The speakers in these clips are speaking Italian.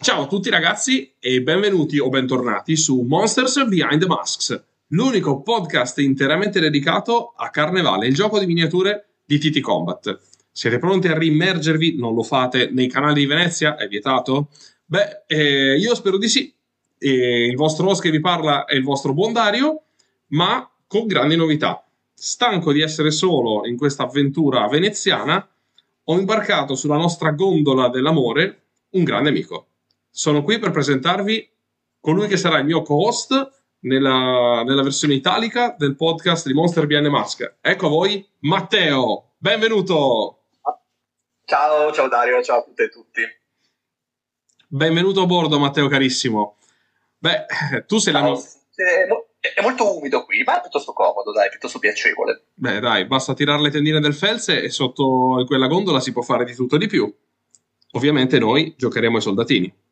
Ciao a tutti ragazzi e benvenuti o bentornati su Monsters Behind the Masks, l'unico podcast interamente dedicato a Carnevale, il gioco di miniature di TT Combat. Siete pronti a rimergervi? Non lo fate nei canali di Venezia? È vietato? Beh, eh, io spero di sì. E il vostro host che vi parla è il vostro buon Dario, ma con grandi novità. Stanco di essere solo in questa avventura veneziana, ho imbarcato sulla nostra gondola dell'amore un grande amico. Sono qui per presentarvi colui che sarà il mio co-host nella, nella versione italica del podcast di Monster the Mask. Ecco a voi Matteo, benvenuto! Ciao, ciao Dario, ciao a tutte e tutti. Benvenuto a bordo Matteo carissimo. Beh, tu sei Ciao. la... No- È, è molto umido qui, ma è piuttosto comodo, dai, piuttosto piacevole. Beh dai, basta tirare le tendine del Felse e sotto quella gondola si può fare di tutto e di più. Ovviamente noi giocheremo ai soldatini.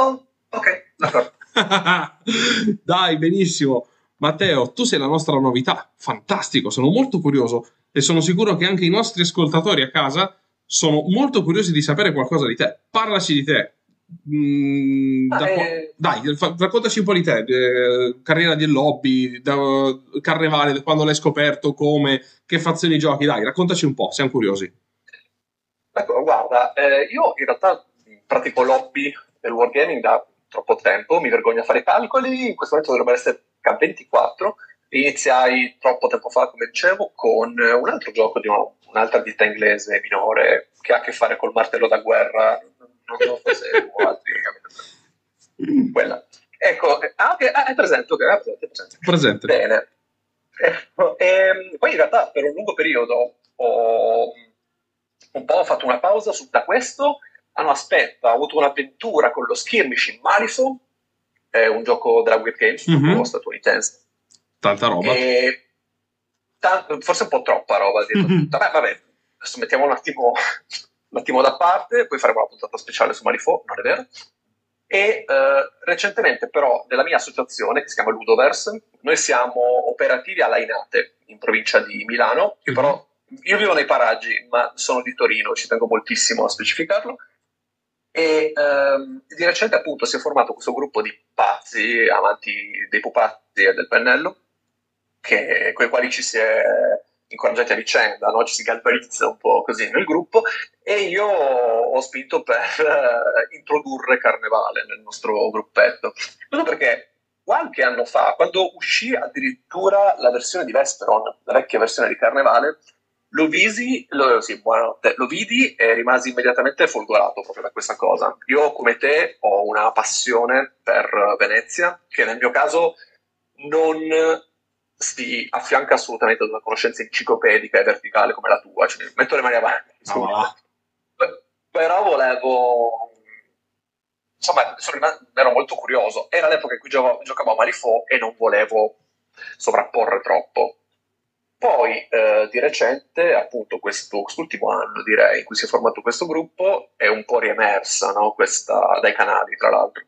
Oh, ok, d'accordo. Dai, benissimo. Matteo, tu sei la nostra novità. Fantastico, sono molto curioso e sono sicuro che anche i nostri ascoltatori a casa sono molto curiosi di sapere qualcosa di te. Parlaci di te. Mm, Ah, da eh. Dai, fa- raccontaci un po' di te. eh, carriera di lobby, da, carnevale, da quando l'hai scoperto, come, che fazioni giochi. Dai, raccontaci un po', siamo curiosi. Ecco, guarda, eh, io in realtà pratico lobby del wargaming da troppo tempo, mi vergogno a fare calcoli, in questo momento dovrebbe essere K24, iniziai troppo tempo fa, come dicevo, con un altro gioco di una- un'altra ditta inglese minore che ha a che fare col martello da guerra, non so se o altri quella. Ecco, ah, ah, è presente, ok, è presente, è presente. Presente. Bene. Ecco, ehm, poi in realtà per un lungo periodo ho un po' fatto una pausa su, da questo. Ah no, aspetta, ho avuto un'avventura con lo skirmish in Malifaux, è un gioco della Weird Games, un Mhm. gioco statunitense. Tanta roba. E ta- forse un po' troppa roba, Mhm. Beh, vabbè, adesso mettiamo un attimo, un attimo da parte, poi faremo una puntata speciale su Malifaux, non è vero? E eh, recentemente però nella mia associazione che si chiama Ludoverse, noi siamo operativi a Lainate, in provincia di Milano, che Mhm. però io vivo nei paraggi, ma sono di Torino, ci tengo moltissimo a specificarlo. E ehm, di recente appunto si è formato questo gruppo di pazzi, amanti dei pupazzi e del pennello, che, con i quali ci si è incoraggiati a vicenda, no? ci si galvanizza un po' così nel gruppo e io ho spinto per eh, introdurre Carnevale nel nostro gruppetto. Questo perché qualche anno fa, quando uscì addirittura la versione di Vesperon, la vecchia versione di Carnevale, lo visi, lo, sì, lo vidi e rimasi immediatamente folgorato proprio da questa cosa. Io, come te, ho una passione per Venezia, che nel mio caso non si affianca assolutamente ad una conoscenza enciclopedica e verticale come la tua, cioè, metto le mani avanti. Ah. Beh, Però volevo, insomma, sono rimasto- ero molto curioso. Era l'epoca in cui giocavo, giocavo a Malifaux e non volevo sovrapporre troppo. Poi, eh, di recente, appunto, questo, quest'ultimo anno, direi, in cui si è formato questo gruppo, è un po' riemersa, no? Questa, dai canali, tra l'altro.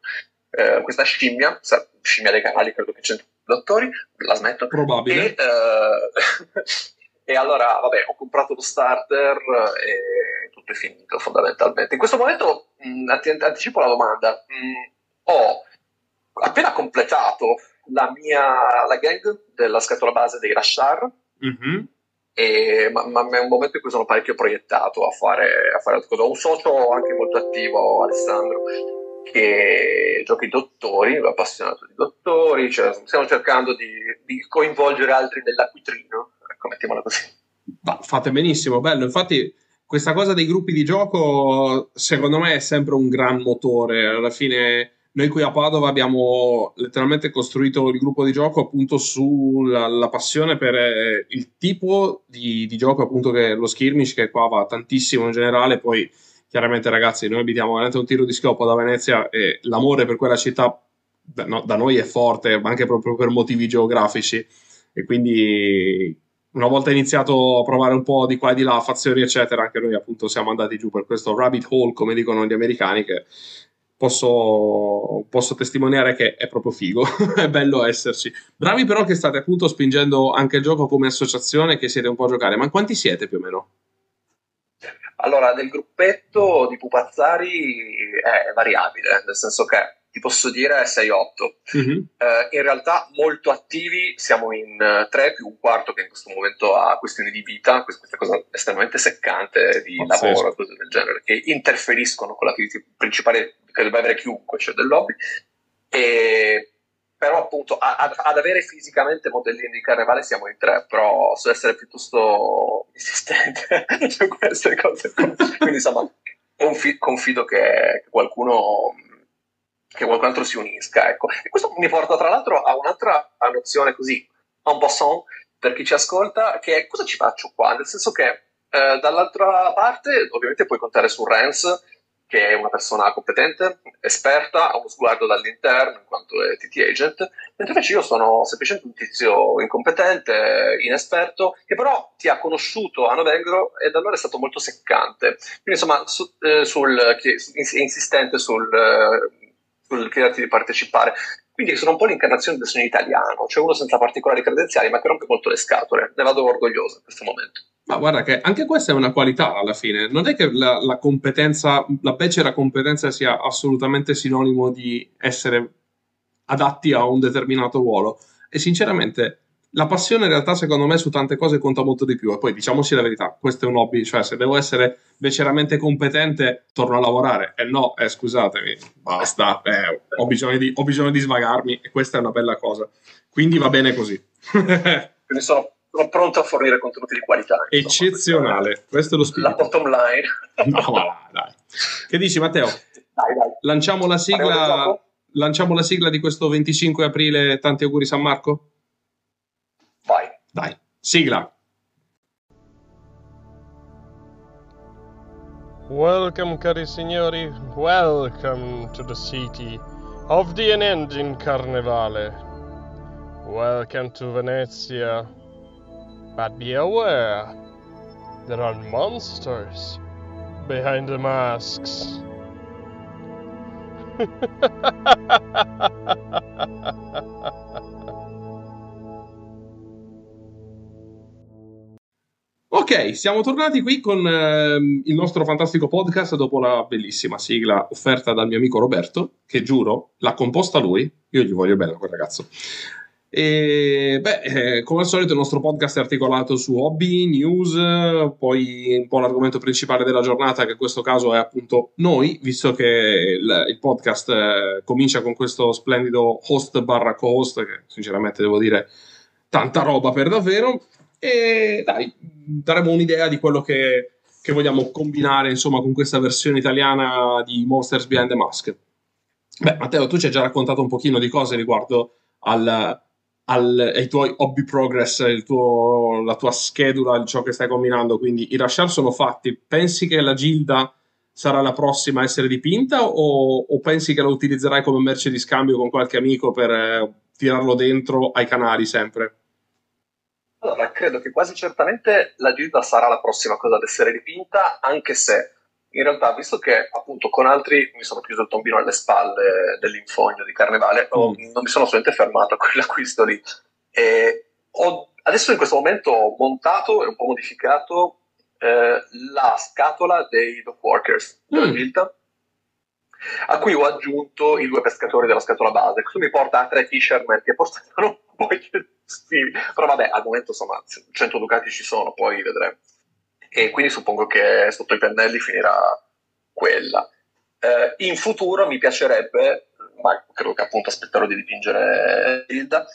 Eh, questa scimmia, scimmia dei canali, credo che c'entra i dottori, la smetto. Probabile. E, eh, e allora, vabbè, ho comprato lo starter e tutto è finito fondamentalmente. In questo momento, mh, ante- anticipo la domanda, mh, ho appena completato la mia la gang della scatola base dei Rashar, Mhm. e, ma, ma è un momento in cui sono parecchio proiettato a fare, a fare altre cose. Ho un socio anche molto attivo, Alessandro, che gioca i dottori, è appassionato di dottori, cioè, stiamo cercando di, di coinvolgere altri nell'acquitrino, ecco, mettiamola così. Ma fate benissimo, bello. Infatti, questa cosa dei gruppi di gioco, secondo me, è sempre un gran motore. Alla fine, noi qui a Padova abbiamo letteralmente costruito il gruppo di gioco appunto sulla la passione per eh, il tipo di, di gioco, appunto, che lo skirmish, che qua va tantissimo in generale. Poi, chiaramente, ragazzi, noi abitiamo veramente un tiro di scopo da Venezia e l'amore per quella città da, no- da noi è forte, ma anche proprio per motivi geografici. E quindi una volta iniziato a provare un po' di qua e di là, fazioni, eccetera, anche noi appunto siamo andati giù per questo rabbit hole, come dicono gli americani, che posso, posso testimoniare che è proprio figo, è bello esserci. Bravi però che state appunto spingendo anche il gioco come associazione, che siete un po' a giocare, ma quanti siete più o meno? Allora, del gruppetto di pupazzari è variabile, nel senso che ti posso dire 6-8. Mm-hmm. Eh, in realtà molto attivi siamo in uh, 3 più un quarto che in questo momento ha questioni di vita, questa cosa estremamente seccante di Pazzesco. lavoro cose del genere, che interferiscono con l'attività principale che dovrebbe avere chiunque, cioè del lobby. E però appunto a, a, ad avere fisicamente modellini di carnevale siamo in tre, però so essere piuttosto insistente su queste cose. Quindi insomma, confi- confido che, qualcuno che qualcun altro si unisca. Ecco. E questo mi porta tra l'altro a un'altra nozione così, un po' son, per chi ci ascolta, che è cosa ci faccio qua? Nel senso che eh, dall'altra parte ovviamente puoi contare su Rens, che è una persona competente, esperta, ha uno sguardo dall'interno in quanto è TT agent, mentre invece io sono semplicemente un tizio incompetente, inesperto, che però ti ha conosciuto a Novegro e da allora è stato molto seccante. Quindi insomma, su, eh, sul, insistente sul, eh, sul chiederti di partecipare. Quindi sono un po' l'incarnazione del sogno italiano, cioè uno senza particolari credenziali ma che rompe molto le scatole. Ne vado orgoglioso in questo momento. Ma guarda che anche questa è una qualità alla fine. Non è che la, la competenza, la becera competenza sia assolutamente sinonimo di essere adatti a un determinato ruolo. E sinceramente la passione in realtà secondo me su tante cose conta molto di più. E poi diciamoci la verità, questo è un hobby, cioè se devo essere beceramente competente torno a lavorare. E no, eh, scusatemi, basta, eh, ho, bisogno di, ho bisogno di svagarmi e questa è una bella cosa. Quindi va bene così. Quindi sono sono pronto a fornire contenuti di qualità. Insomma, Eccezionale, questo è lo spirito. La bottom line. no, ma dai. Che dici Matteo? Dai, dai. Lanciamo la sigla, lanciamo la sigla di questo 25 aprile, tanti auguri San Marco? Vai. Dai, sigla. Welcome cari signori, welcome to the city of the unending carnevale. Welcome to Venezia. But be aware, there are monsters behind the masks. ok, siamo tornati qui con eh, il nostro fantastico podcast dopo la bellissima sigla offerta dal mio amico Roberto, che giuro l'ha composta lui. Io gli voglio bene a quel ragazzo. E beh, eh, come al solito il nostro podcast è articolato su hobby, news, poi un po' l'argomento principale della giornata, che in questo caso è appunto noi, visto che il, il podcast eh, comincia con questo splendido host barra co-host, che sinceramente devo dire tanta roba per davvero. E dai, daremo un'idea di quello che, che vogliamo combinare insomma con questa versione italiana di Monsters Behind the Mask. Beh, Matteo, tu ci hai già raccontato un pochino di cose riguardo al al, ai tuoi hobby progress, tuo, la tua schedula, ciò che stai combinando. Quindi i Rashar sono fatti. Pensi che la Gilda sarà la prossima a essere dipinta o, o pensi che la utilizzerai come merce di scambio con qualche amico per eh, tirarlo dentro ai canali sempre? Allora, credo che quasi certamente la Gilda sarà la prossima cosa ad essere dipinta, anche se in realtà, visto che appunto con altri mi sono chiuso il tombino alle spalle dell'infogno di Carnevale, mm. non mi sono assolutamente fermato a quell'acquisto lì. E ho, adesso in questo momento ho montato e un po' modificato eh, la scatola dei Dog Workers della mm. Gilda, a cui ho aggiunto i due pescatori della scatola base. Questo mi porta a tre fisherman che sono un po' eccessivi, però vabbè, al momento insomma 100 ducati ci sono, poi vedremo e quindi suppongo che sotto i pennelli finirà quella. Eh, in futuro mi piacerebbe, ma credo che appunto aspetterò di dipingere Hilda,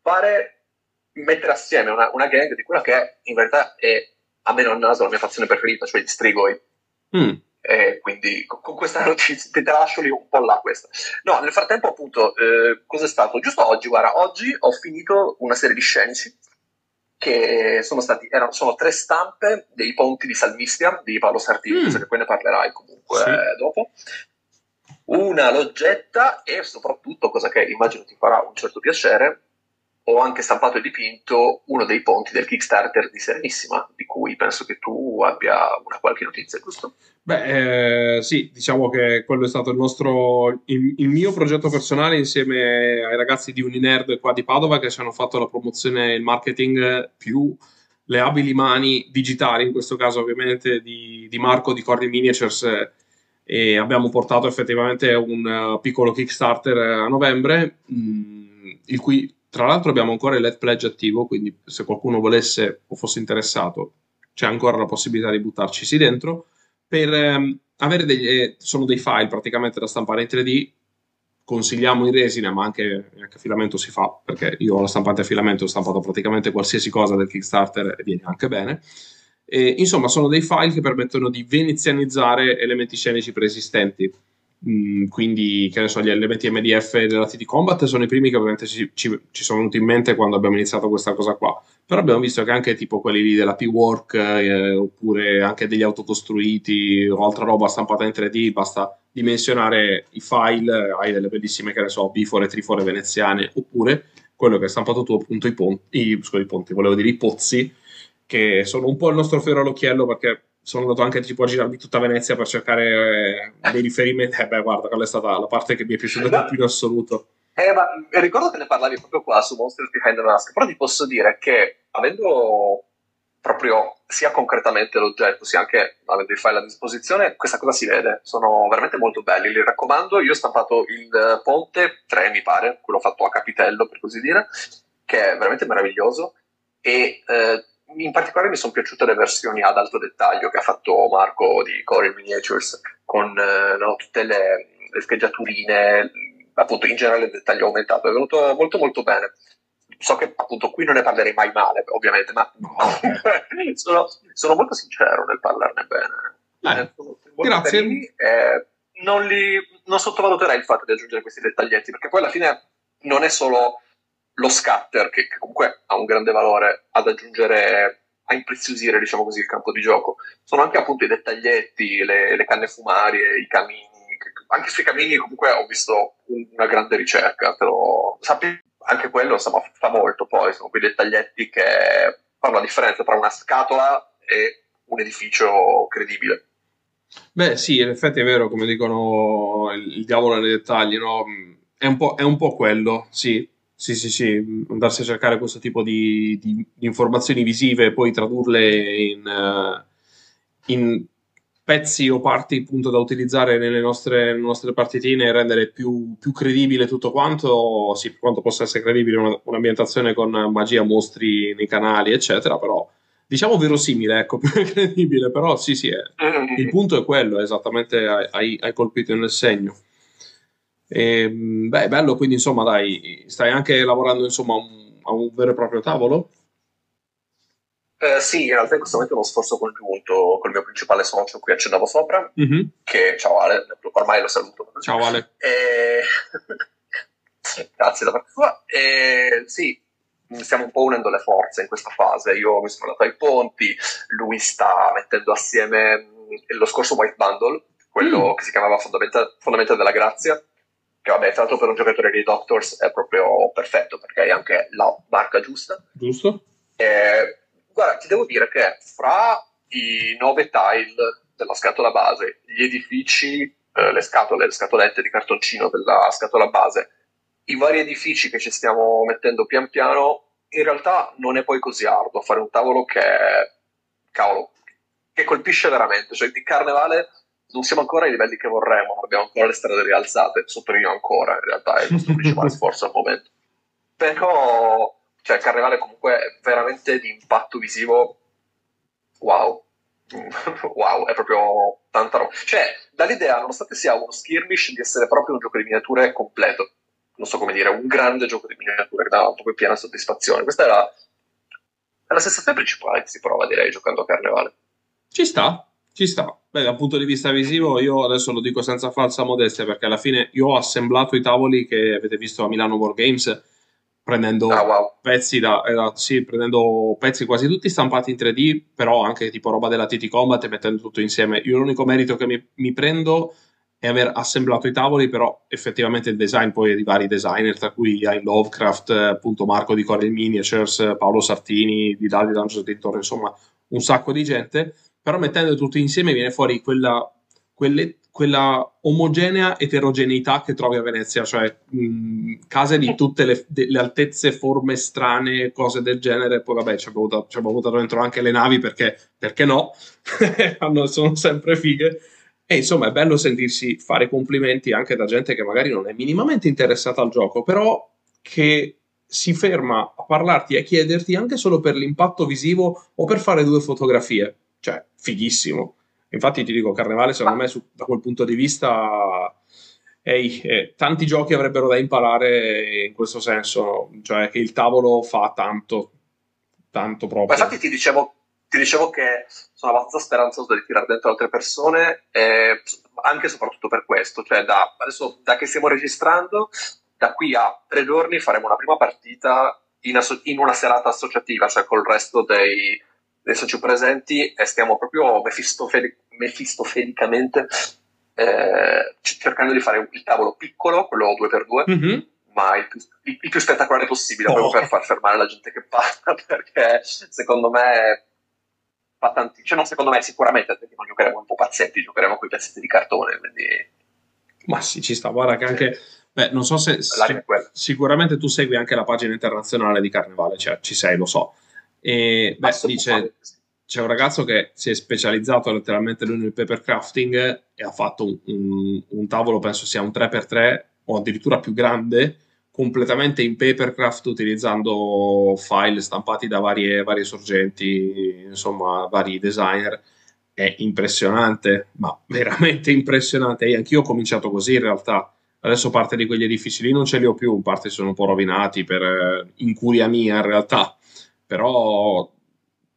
fare, mettere assieme una, una gang di quella che in verità è a meno al naso la mia fazione preferita, cioè gli strigoi. Mm. E quindi con, questa notizia ti lascio lì un po' là questa. No, nel frattempo appunto, eh, cosa è stato? Giusto oggi, guarda, oggi ho finito una serie di scenici che sono, stati, erano, sono tre stampe dei ponti di Salmistia di Paolo Sartini, mm. che poi ne parlerai comunque sì. eh, dopo. Una loggetta e soprattutto, cosa che immagino ti farà un certo piacere, ho anche stampato e dipinto uno dei ponti del Kickstarter di Serenissima, di cui penso che tu abbia una qualche notizia, giusto? Beh, eh, sì, diciamo che quello è stato il nostro, il, il, mio progetto personale insieme ai ragazzi di Uninerd qua di Padova che ci hanno fatto la promozione e il marketing più le abili mani digitali, in questo caso ovviamente di, di Marco di Cordy Miniatures, e abbiamo portato effettivamente un uh, piccolo Kickstarter a novembre, mh, mm, il cui tra l'altro abbiamo ancora il Let Pledge attivo, quindi se qualcuno volesse o fosse interessato c'è ancora la possibilità di buttarci dentro, per ehm, avere degli, eh, sono dei file praticamente da stampare in 3D, consigliamo in resina, ma anche, anche a filamento si fa, perché io ho la stampante a filamento, ho stampato praticamente qualsiasi cosa del Kickstarter e viene anche bene. E, insomma, sono dei file che permettono di venezianizzare elementi scenici preesistenti Mm, quindi, che ne so, gli elementi MDF della TT Combat sono i primi che ovviamente ci, ci, ci, sono venuti in mente quando abbiamo iniziato questa cosa qua. Però abbiamo visto che anche tipo quelli lì della P-Work, eh, oppure anche degli autocostruiti o altra roba stampata in 3D, basta dimensionare i file, hai delle bellissime, che ne so, bifore, trifore veneziane, oppure quello che hai stampato tu, appunto, i ponti, i, scusa, i ponti, volevo dire i pozzi, che sono un po' il nostro fiore all'occhiello perché sono andato anche tipo a girarmi tutta Venezia per cercare eh, dei riferimenti. Eh beh, guarda, quella è stata la parte che mi è piaciuta di più in assoluto. Eh, ma ricordo che ne parlavi proprio qua su Monsters Behind the Mask, però ti posso dire che avendo proprio sia concretamente l'oggetto, sia anche avendo i file a disposizione, questa cosa si vede, sono veramente molto belli, li raccomando. Io ho stampato il Ponte 3, mi pare, quello fatto a capitello, per così dire, che è veramente meraviglioso e eh, in particolare mi sono piaciute le versioni ad alto dettaglio che ha fatto Marco di Core Miniatures con eh, no, tutte le, le scheggiaturine, appunto in generale il dettaglio aumentato, è venuto molto molto bene. So che appunto qui non ne parlerei mai male, ovviamente, ma sono, sono, molto sincero nel parlarne bene. Eh, grazie. Carini, eh, non, li, non sottovaluterei il fatto di aggiungere questi dettaglietti, perché poi alla fine non è solo lo scatter, che, che, comunque ha un grande valore ad aggiungere, a impreziosire, diciamo così, il campo di gioco. Sono anche appunto i dettaglietti, le, le canne fumarie, i camini. Anche sui camini comunque ho visto una grande ricerca, però anche quello insomma fa molto poi, sono quei dettaglietti che fanno la differenza tra una scatola e un edificio credibile. Beh, sì, in effetti è vero, come dicono il, il diavolo nei dettagli, no? È un, è un po' quello, sì. Sì, sì, sì, andarsi a cercare questo tipo di, di, informazioni visive e poi tradurle in, uh, in, pezzi o parti appunto da utilizzare nelle nostre, nostre partitine e rendere più, più, credibile tutto quanto, sì, per quanto possa essere credibile una, un'ambientazione con magia, mostri nei canali, eccetera, però diciamo verosimile, ecco, più credibile, però sì, sì, è, mm. il punto è quello, esattamente hai, hai colpito nel segno. E, ehm, beh, bello, quindi insomma, dai, stai anche lavorando insomma, un, a un vero e proprio tavolo? Eh, sì, in realtà in questo momento è uno sforzo congiunto col mio principale socio cui accennavo sopra, mm-hmm. che ciao Ale, ormai lo saluto. Ciao Ale. E... Grazie da parte sua. E, sì, stiamo un po' unendo le forze in questa fase. Io mi sono andato ai ponti, lui sta mettendo assieme lo scorso White Bundle, quello mm. che si chiamava Fondamenta, Fondamenta della Grazia, che vabbè, tra l'altro per un giocatore di Doctors è proprio perfetto perché hai anche la marca giusta. Giusto. E, guarda, ti devo dire che fra i nove tile della scatola base, gli edifici, eh, le scatole, le scatolette di cartoncino della scatola base, i vari edifici che ci stiamo mettendo pian piano, in realtà non è poi così arduo fare un tavolo che, cavolo, che colpisce veramente. Cioè, di carnevale non siamo ancora ai livelli che vorremmo, non abbiamo ancora le strade rialzate, sottolineo ancora, in realtà è il nostro principale sforzo al momento. Però, cioè, carnevale comunque è veramente di impatto visivo, wow. wow, è proprio tanta roba. Cioè, dall'idea, nonostante sia uno skirmish, di essere proprio un gioco di miniature completo. Non so come dire, un grande gioco di miniature che dà proprio piena soddisfazione. Questa è la, è la sensazione principale che si prova, direi, giocando a carnevale. Ci sta, ci sta. Beh, dal punto di vista visivo, io adesso lo dico senza falsa modestia, perché alla fine io ho assemblato i tavoli che avete visto a Milano War Games prendendo ah, wow. pezzi da, eh, sì, prendendo pezzi quasi tutti stampati in 3D, però anche tipo roba della TT Combat e mettendo tutto insieme. Io l'unico merito che mi, mi prendo è aver assemblato i tavoli, però effettivamente il design poi è di vari designer, tra cui hai Lovecraft, appunto Marco di Corel Miniatures, Paolo Sartini, di Dadi Dungeons insomma un sacco di gente però mettendo tutto insieme viene fuori quella, quelle, quella omogenea eterogeneità che trovi a Venezia, cioè mh, case di tutte le, de, le, altezze, forme strane, cose del genere. Poi vabbè, ci abbiamo avuto dentro anche le navi perché, perché no, sono sempre fighe. E insomma è bello sentirsi fare complimenti anche da gente che magari non è minimamente interessata al gioco, però che si ferma a parlarti e a chiederti anche solo per l'impatto visivo o per fare due fotografie. Cioè, fighissimo. Infatti ti dico, Carnevale secondo me su, da quel punto di vista ehi, eh, tanti giochi avrebbero da imparare in questo senso, cioè che il tavolo fa tanto, tanto proprio. Ma infatti ti dicevo, ti dicevo che sono abbastanza speranzoso di tirare dentro altre persone, eh, anche e soprattutto per questo, cioè da, adesso da che stiamo registrando, da qui a tre giorni faremo una prima partita in, asso- in una serata associativa, cioè col resto dei, dei soci presenti e stiamo proprio mefistofeli- mefistofelicamente eh, cercando di fare il tavolo piccolo, quello 2x2, mm-hmm. ma il più, il, il più, spettacolare possibile, oh. proprio per far fermare la gente che parla, perché secondo me fa tanti, cioè non secondo me sicuramente perché non giocheremo un po' pazzetti, giocheremo con i pezzetti di cartone, quindi... Ma sì, ci sta, guarda che anche... Beh, non so se... se sicuramente tu segui anche la pagina internazionale di Carnevale, cioè ci sei, lo so. E beh, dice, c'è un ragazzo che si è specializzato letteralmente lui nel paper crafting e ha fatto un, un, un tavolo, penso sia un 3x3 o addirittura più grande, completamente in papercraft utilizzando file stampati da varie, varie sorgenti, insomma, vari designer. È impressionante, ma veramente impressionante. E anch'io ho cominciato così in realtà. Adesso parte di quegli edifici lì non ce li ho più, in parte sono un po' rovinati per eh, incuria mia in realtà però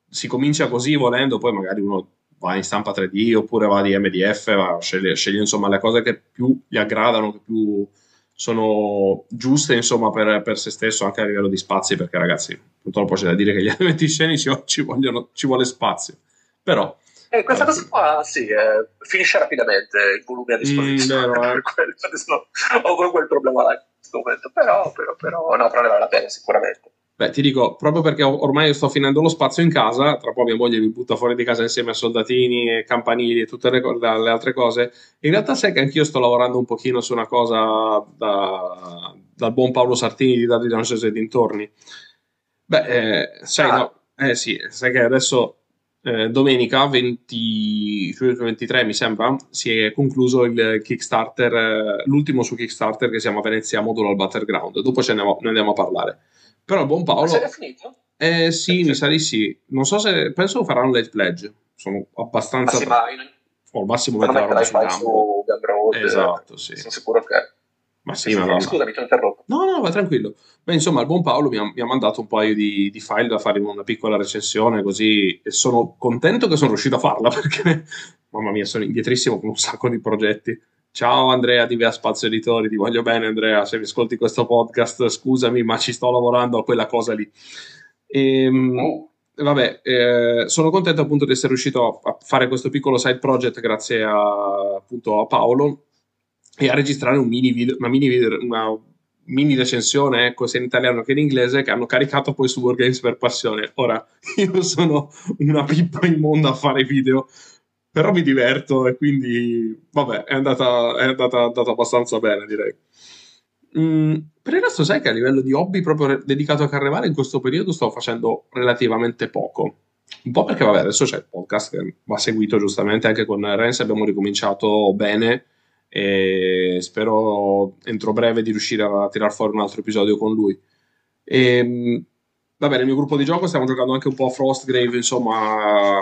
si comincia così volendo, poi magari uno va in stampa 3D oppure va di MDF, va, sceglie, sceglie insomma le cose che più gli aggradano, che più sono giuste insomma per, per, se stesso anche a livello di spazi perché ragazzi purtroppo c'è da dire che gli elementi scenici ci, vogliono, ci vuole spazio. Però eh, questa eh, cosa qua sì, eh, finisce rapidamente il volume a disposizione mm, vero, eh. ho quel problema là in questo momento. Però, però, però no, però ne vale la pena sicuramente Beh, ti dico, proprio perché ormai sto finendo lo spazio in casa, tra poco mia moglie mi butta fuori di casa insieme a soldatini, campanili e tutte le, le, altre cose, in realtà sai che anch'io sto lavorando un pochino su una cosa da, dal buon Paolo Sartini di Daddy Dungeons e dintorni. Beh, eh, sai, ah. no, eh sì, sai che adesso eh, domenica 20, 23 mi sembra si è concluso il Kickstarter, eh, l'ultimo su Kickstarter che si chiama Venezia Modular Battleground. Dopo ce ne andiamo a parlare. Però il buon Paolo... Ma finito? Eh sì, mi sa di sì. Non so se... Penso faranno late pledge. Sono abbastanza... Ma sì, ma in... O al massimo metteranno roba su Gumroad. Esatto, sì. Sono sicuro che... Ma sì, sì, ma scusa, mi ti ho interrotto. No, no, va tranquillo. Beh, insomma, il buon Paolo mi ha, mi ha mandato un paio di, di, file da fare in una piccola recensione, così e sono contento che sono riuscito a farla perché, mamma mia, sono indietrissimo con un sacco di progetti. Ciao Andrea di Via Spazio Editori, ti voglio bene Andrea, se mi ascolti questo podcast scusami ma ci sto lavorando a quella cosa lì. E, ehm, oh. Vabbè, eh, sono contento appunto di essere riuscito a fare questo piccolo side project grazie a, appunto a Paolo e a registrare un mini video, una mini, video, una mini recensione, ecco, sia in italiano che in inglese, che hanno caricato poi su Wargames per passione. Ora, io sono una pippa immonda a fare video, però mi diverto e quindi vabbè è andata, è andata, andata abbastanza bene direi. Mm, per il resto sai che a livello di hobby proprio dedicato a carnevale in questo periodo sto facendo relativamente poco. Un po' perché vabbè adesso c'è il podcast che va seguito giustamente anche con Renzi abbiamo ricominciato bene e spero entro breve di riuscire a tirar fuori un altro episodio con lui. E mm, vabbè, nel mio gruppo di gioco stiamo giocando anche un po' a Frostgrave, insomma,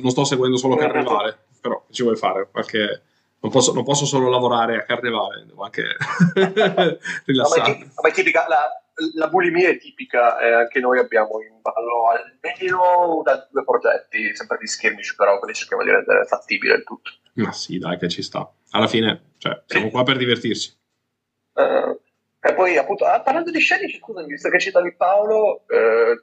non sto seguendo solo Carnevale, però ci vuoi fare qualche... Non posso, non posso solo lavorare a Carnevale, devo anche rilassarmi. No, ma, tipica, la, la, bulimia è tipica, eh, anche noi abbiamo in ballo almeno da due progetti, sempre di skirmish, però quelli cerchiamo di rendere fattibile il tutto. Ma sì, dai, che ci sta. Alla fine, cioè, siamo qua per divertirsi. Uh, e poi, appunto, ah, parlando di scenici, scusami, visto che citavi Paolo, eh,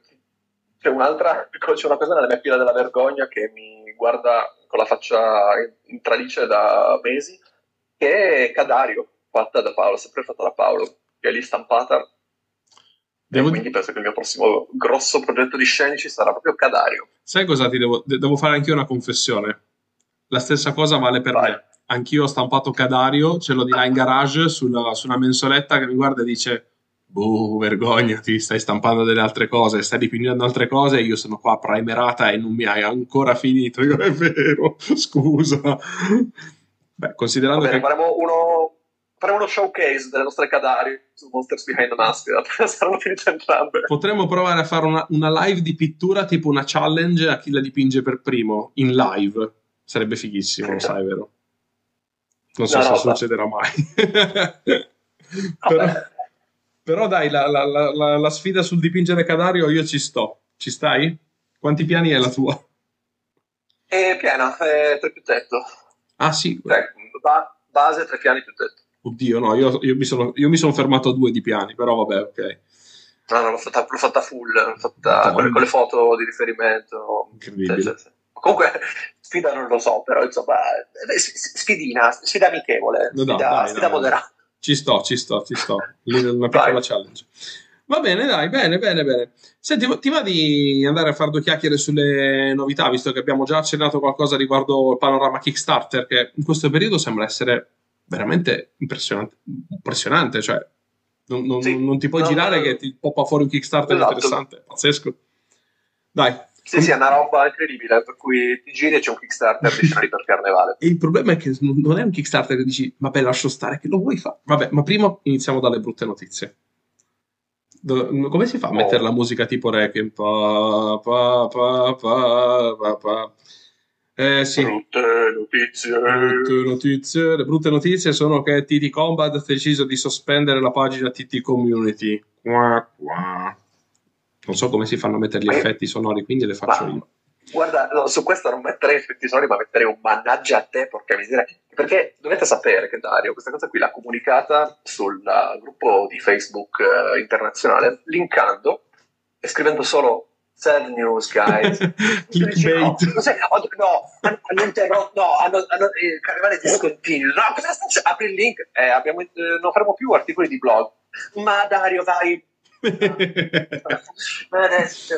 c'è un'altra, c'è una cosa nella mia pila della vergogna che mi guarda con la faccia in tralice da mesi, che è Cadario, fatta da Paolo, sempre fatta da Paolo, che è lì stampata. Devo... quindi penso che il mio prossimo grosso progetto di scenici sarà proprio Cadario. Sai cosa ti devo, devo fare anche io una confessione? La stessa cosa vale per Vai. me anch'io ho stampato Cadario, ce l'ho di là in garage sulla, su una mensoletta che mi guarda e dice Boh, vergognati, stai stampando delle altre cose, stai dipingendo altre cose io sono qua primerata e non mi hai ancora finito. Io, è vero, scusa. Beh, considerando bene, che... faremo uno, faremo uno showcase delle nostre Cadari su Monsters Behind the Mask. Saranno finite entrambe. Potremmo provare a fare una, una live di pittura, tipo una challenge a chi la dipinge per primo, in live. Sarebbe fighissimo, lo sai, vero? Non so No, se no, succederà mai. Però, però dai, la, la- la- la- sfida sul dipingere Cadario io ci sto. Ci stai? Quanti piani è la tua? E piena, è tre più tetto. Ah sì, Cioè, ba- base, tre piani più tetto. oddio no, io, io mi sono, io mi sono fermato a due di piani, però vabbè, ok. No, no, l'ho fatta, l'ho fatta full, l'ho fatta con, le, foto di riferimento. Incredibile. Sì, sì. Comunque, sfida non lo so, però insomma, eh, sfidina, sfida amichevole, No, sfida, dai, sfida dai. moderata. Ci sto, ci sto, ci sto. Lì Una piccola challenge. Va bene, dai, bene, bene, bene. Senti, ti va di andare a fare due chiacchiere sulle novità, visto che abbiamo già accennato qualcosa riguardo il panorama Kickstarter, che in questo periodo sembra essere veramente impressionante, impressionante cioè non, non- Sì. non ti puoi No, girare no, che ti poppa fuori un Kickstarter Esatto. interessante, pazzesco. Dai. Sì, sì, è una roba incredibile, per cui ti giri e c'è un Kickstarter di scenari per carnevale. E il problema è che non non è un Kickstarter che dici, vabbè, lascio stare, che lo vuoi fare? Vabbè, ma prima iniziamo dalle brutte notizie. Do- come si fa a Oh. mettere la musica tipo Requiem? Pa, pa, pa, pa, pa, pa. Eh sì, Brutte notizie. brutte notizie. Le brutte notizie sono che TT Combat ha deciso di sospendere la pagina TT Community. Qua, qua. Non so come si fanno a mettere gli Ma io- effetti sonori, quindi le faccio Ma- io. Guarda, no, su questo non metterei effetti sonori, ma metterei un mannaggia a te, porca miseria. Perché dovete sapere che Dario questa cosa qui l'ha comunicata sul uh, gruppo di Facebook uh, internazionale, linkando e scrivendo solo sad news, guys. No, Clickbait. cos'è? Oh, no, hanno, interrotto, no, hanno, hanno eh, carnevale discontinuo. No, cosa sta succedendo? Apri il link, eh, abbiamo, eh, non faremo più articoli di blog. Ma Dario, vai. Ma adesso...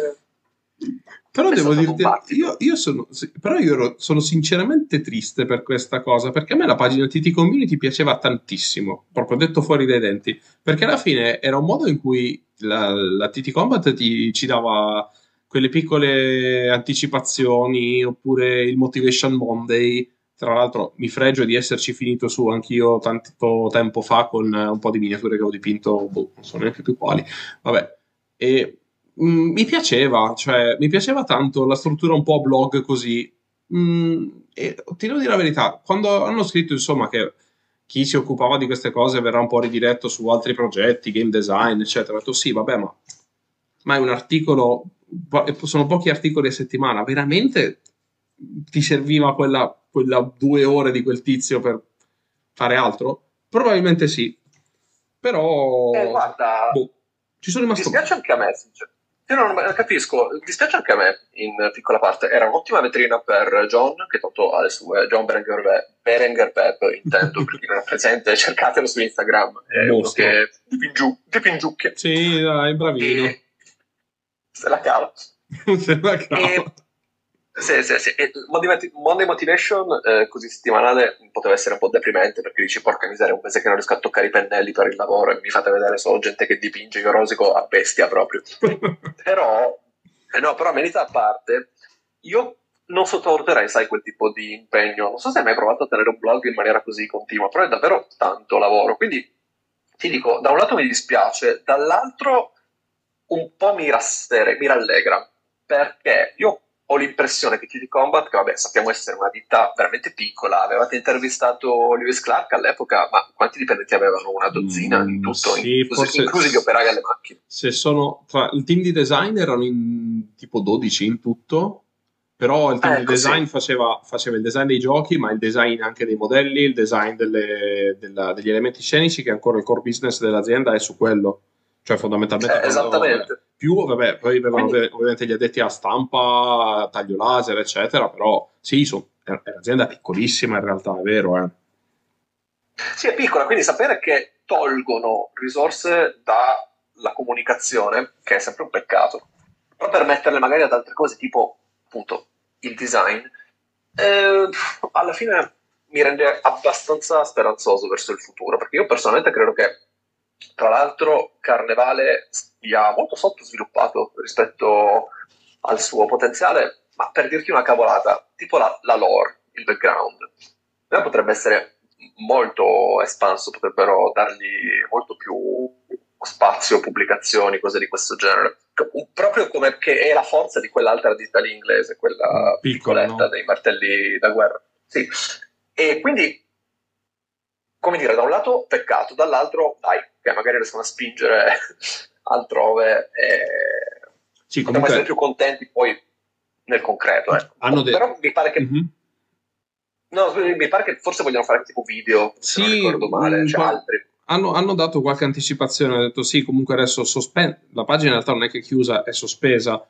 Però devo dirti, io, io sono, però io ero- sono sinceramente triste per questa cosa, perché a me la pagina TT Community piaceva tantissimo, proprio detto fuori dai denti, perché alla fine era un modo in cui la, la TT Combat ti, ci dava quelle piccole anticipazioni, oppure il Motivation Monday, tra l'altro mi fregio di esserci finito su anch'io tanto tempo fa con eh, un po' di miniature che ho dipinto, boh, non so neanche più quali, vabbè, e Mm, mi piaceva, cioè mi piaceva tanto la struttura un po' blog così. Mm, e ti devo dire la verità, quando hanno scritto insomma che chi si occupava di queste cose verrà un po' ridiretto su altri progetti, game design, eccetera, ho detto sì, vabbè, ma, ma è un articolo, sono pochi articoli a settimana, veramente ti serviva quella, quella due ore di quel tizio per fare altro? Probabilmente sì, però Eh, guarda, boh, ci sono Mi rimasto dispiace anche a me, Io non non capisco, mi dispiace anche a me in piccola parte. Era un'ottima vetrina per John, che tanto ha le sue, John Berenger, Berenger Pep, intendo, per chi non è presente, cercatelo su Instagram, è uno Mostro. che dipingiu, dipingiucchia Sì, dai, bravino. e se la cava. Se la cava. E- Sì, sì, sì. E Monday, Motivation, eh, così settimanale, poteva essere un po' deprimente perché dici, porca miseria, un mese che non riesco a toccare i pennelli per il lavoro e mi fate vedere solo gente che dipinge, io rosico a bestia proprio. Però, eh no, però merita a parte, io non sottovaluterei, sai, quel tipo di impegno. Non so se hai mai provato a tenere un blog in maniera così continua, però è davvero tanto lavoro. Quindi ti dico, da un lato mi dispiace, dall'altro un po' mi rassere, mi rallegra, perché io ho l'impressione che TD Combat, che vabbè sappiamo essere una ditta veramente piccola, avevate intervistato Lewis Clark all'epoca, ma quanti dipendenti avevano? Una dozzina in Mm, tutto, sì, inclusi, inclusi gli operai alle macchine. Se sono tra il team di design erano in tipo 12 in tutto, però il team Eh, di ecco, design sì. faceva, faceva il design dei giochi, ma il design anche dei modelli, il design delle- della- degli elementi scenici, che ancora il core business dell'azienda è su quello. Cioè, fondamentalmente, Eh, esattamente. più, vabbè, poi avevano Quindi- ov- ovviamente gli addetti a stampa, taglio laser, eccetera, però sì, so- è è un'azienda piccolissima in realtà, è vero, eh. Sì, è piccola, quindi sapere che tolgono risorse dalla comunicazione, che è sempre un peccato, però per metterle magari ad altre cose, tipo appunto il design, eh, alla fine mi rende abbastanza speranzoso verso il futuro, perché io personalmente credo che, tra l'altro, Carnevale sia molto sottosviluppato rispetto al suo potenziale, ma per dirti una cavolata, tipo la, la lore, il background, potrebbe essere molto espanso, potrebbero dargli molto più spazio, pubblicazioni, cose di questo genere. Proprio come che è la forza di quell'altra ditta lì inglese, quella Piccola, piccoletta no? dei martelli da guerra. Sì. E quindi, come dire, da un lato peccato, dall'altro dai, che magari riescono a spingere altrove e Sì, comunque essere più contenti poi nel concreto. Ecco. hanno de- Però mi pare che Mhm. No, mi pare che forse vogliono fare tipo video, se non Sì, ricordo male, cioè altri. hanno, hanno dato qualche anticipazione, hanno detto sì, comunque adesso sospen- la pagina in realtà non è che è chiusa, è sospesa,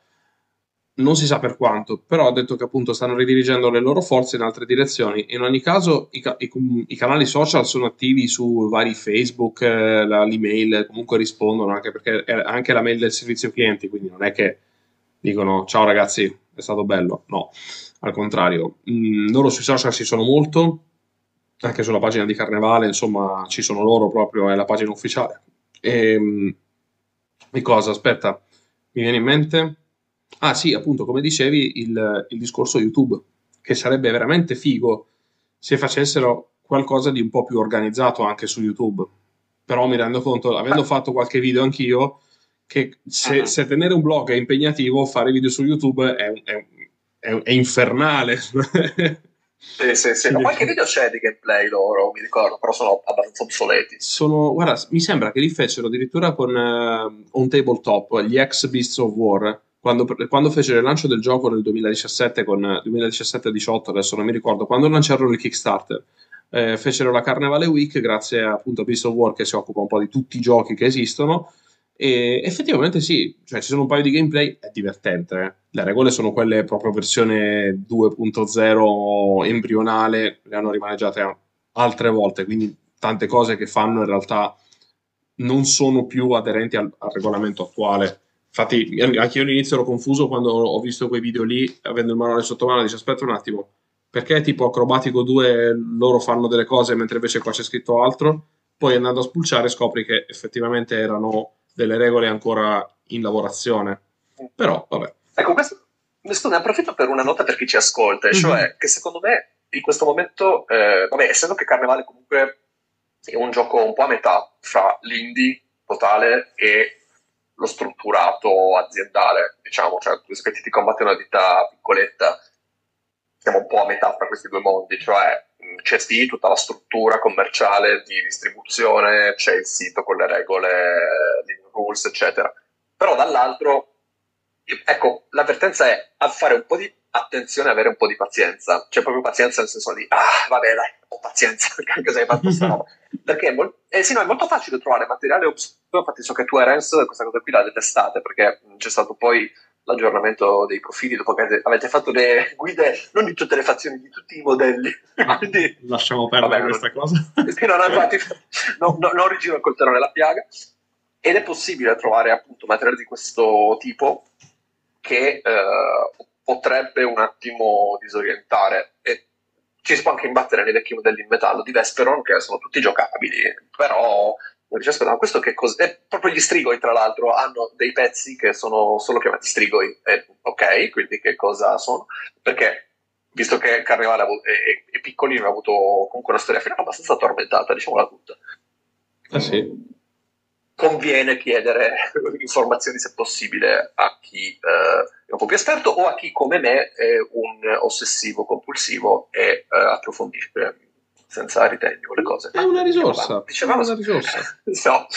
non si sa per quanto, però ha detto che appunto stanno ridirigendo le loro forze in altre direzioni. In ogni caso i, ca- i i canali social sono attivi su vari Facebook, eh, la- l'email, comunque rispondono, anche perché è anche la mail del servizio clienti, quindi non è che dicono ciao ragazzi, è stato bello, no, al contrario, Mm, loro sui social ci sono molto, anche sulla pagina di Carnevale, insomma, ci sono loro proprio, è la pagina ufficiale. E, e cosa? Aspetta, mi viene in mente? Ah sì, appunto, come dicevi, il, il discorso YouTube, che sarebbe veramente figo se facessero qualcosa di un po' più organizzato anche su YouTube. Però mi rendo conto, avendo fatto qualche video anch'io, che se, Mhm. se tenere un blog è impegnativo, fare video su YouTube è, è- è- è infernale. Sì, sì, sì. Ma qualche video c'è di gameplay loro, mi ricordo, però sono abbastanza obsoleti. sono, guarda, mi sembra che li fecero addirittura con eh, On Tabletop, gli ex Beasts of War, quando, quando fecero il lancio del gioco nel 2017 con 2017-18, adesso non mi ricordo, quando lanciarono il Kickstarter. eh, fecero la Carnevale Week grazie appunto a Beasts of War che si occupa un po' di tutti i giochi che esistono e effettivamente sì, cioè ci sono un paio di gameplay, è divertente. eh. Le regole sono quelle proprio versione 2.0 embrionale, le hanno rimaneggiate altre volte, quindi tante cose che fanno in realtà non sono più aderenti al, al regolamento attuale. Infatti, anche io all'inizio ero confuso quando ho visto quei video lì, avendo il manuale sotto mano, dice aspetta un attimo, perché tipo Acrobatico 2 loro fanno delle cose mentre invece qua c'è scritto altro? Poi andando a spulciare scopri che effettivamente erano delle regole ancora in lavorazione. Però, vabbè. Ecco, questo, questo ne approfitto per una nota per chi ci ascolta, e Mhm. cioè che secondo me in questo momento, eh, vabbè, essendo che Carnevale comunque è un gioco un po' a metà fra l'indie totale e lo strutturato aziendale, diciamo, cioè rispetto ti combatti una ditta piccoletta, siamo un po' a metà fra questi due mondi, cioè c'è sì tutta la struttura commerciale di distribuzione, c'è il sito con le regole, le rules, eccetera. Però dall'altro, ecco, l'avvertenza è a fare un po' di attenzione avere un po' di pazienza. Cioè proprio pazienza nel senso di, ah, vabbè, dai, ho pazienza, perché anche se hai fatto sta roba. Perché è, mol- eh, sì, no, è molto facile trovare materiale obscuro, infatti so che tu e Renzo questa cosa qui la detestate, perché c'è stato poi l'aggiornamento dei profili dopo che avete- fatto le guide, non di tutte le fazioni, di tutti i modelli. Quindi, Lasciamo perdere Vabbè, questa cosa. sì, no, no, infatti, no, no, non rigiro il coltello nella piaga. Ed è possibile trovare appunto materiale di questo tipo che eh, potrebbe un attimo disorientare. E ci si può anche imbattere nei vecchi modelli in metallo di Vesperon, che sono tutti giocabili, però non dice, aspetta, ma questo che cos'è? Proprio gli strigoi, tra l'altro, hanno dei pezzi che sono solo chiamati strigoi. E, ok, quindi che cosa sono? Perché visto che Carnevale avu- è, è piccolino, ha avuto comunque una storia finale abbastanza tormentata, diciamola tutta. Eh sì. Conviene chiedere informazioni, se possibile, a chi eh, è un po' più esperto o a chi, come me, è un ossessivo compulsivo e eh, approfondisce senza ritegno le cose. È una risorsa. Dicevamo, È una risorsa. no,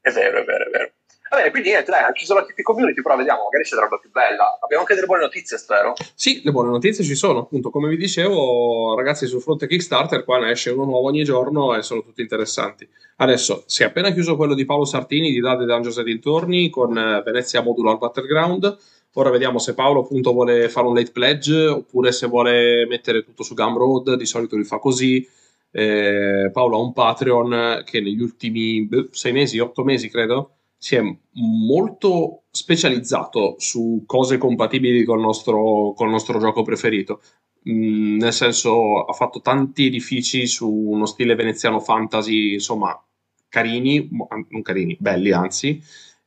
è vero, è vero, è vero. Vabbè, quindi niente, dai, ha chiuso la TP Community, però vediamo, magari c'è roba più bella. Abbiamo anche delle buone notizie, spero. Sì, le buone notizie ci sono, appunto, come vi dicevo, ragazzi, sul fronte Kickstarter qua ne esce uno nuovo ogni giorno e sono tutti interessanti. Adesso, si è appena chiuso quello di Paolo Sartini di Dade Dungeons e dintorni con eh, Venezia Modular Battleground. Ora vediamo se Paolo appunto vuole fare un late pledge oppure se vuole mettere tutto su Gumroad, di solito li fa così. Eh, Paolo ha un Patreon che negli ultimi sei mesi, otto mesi credo, si è molto specializzato su cose compatibili col nostro, col nostro gioco preferito. mh, nel senso ha fatto tanti edifici su uno stile veneziano fantasy, insomma, carini, non carini, belli anzi,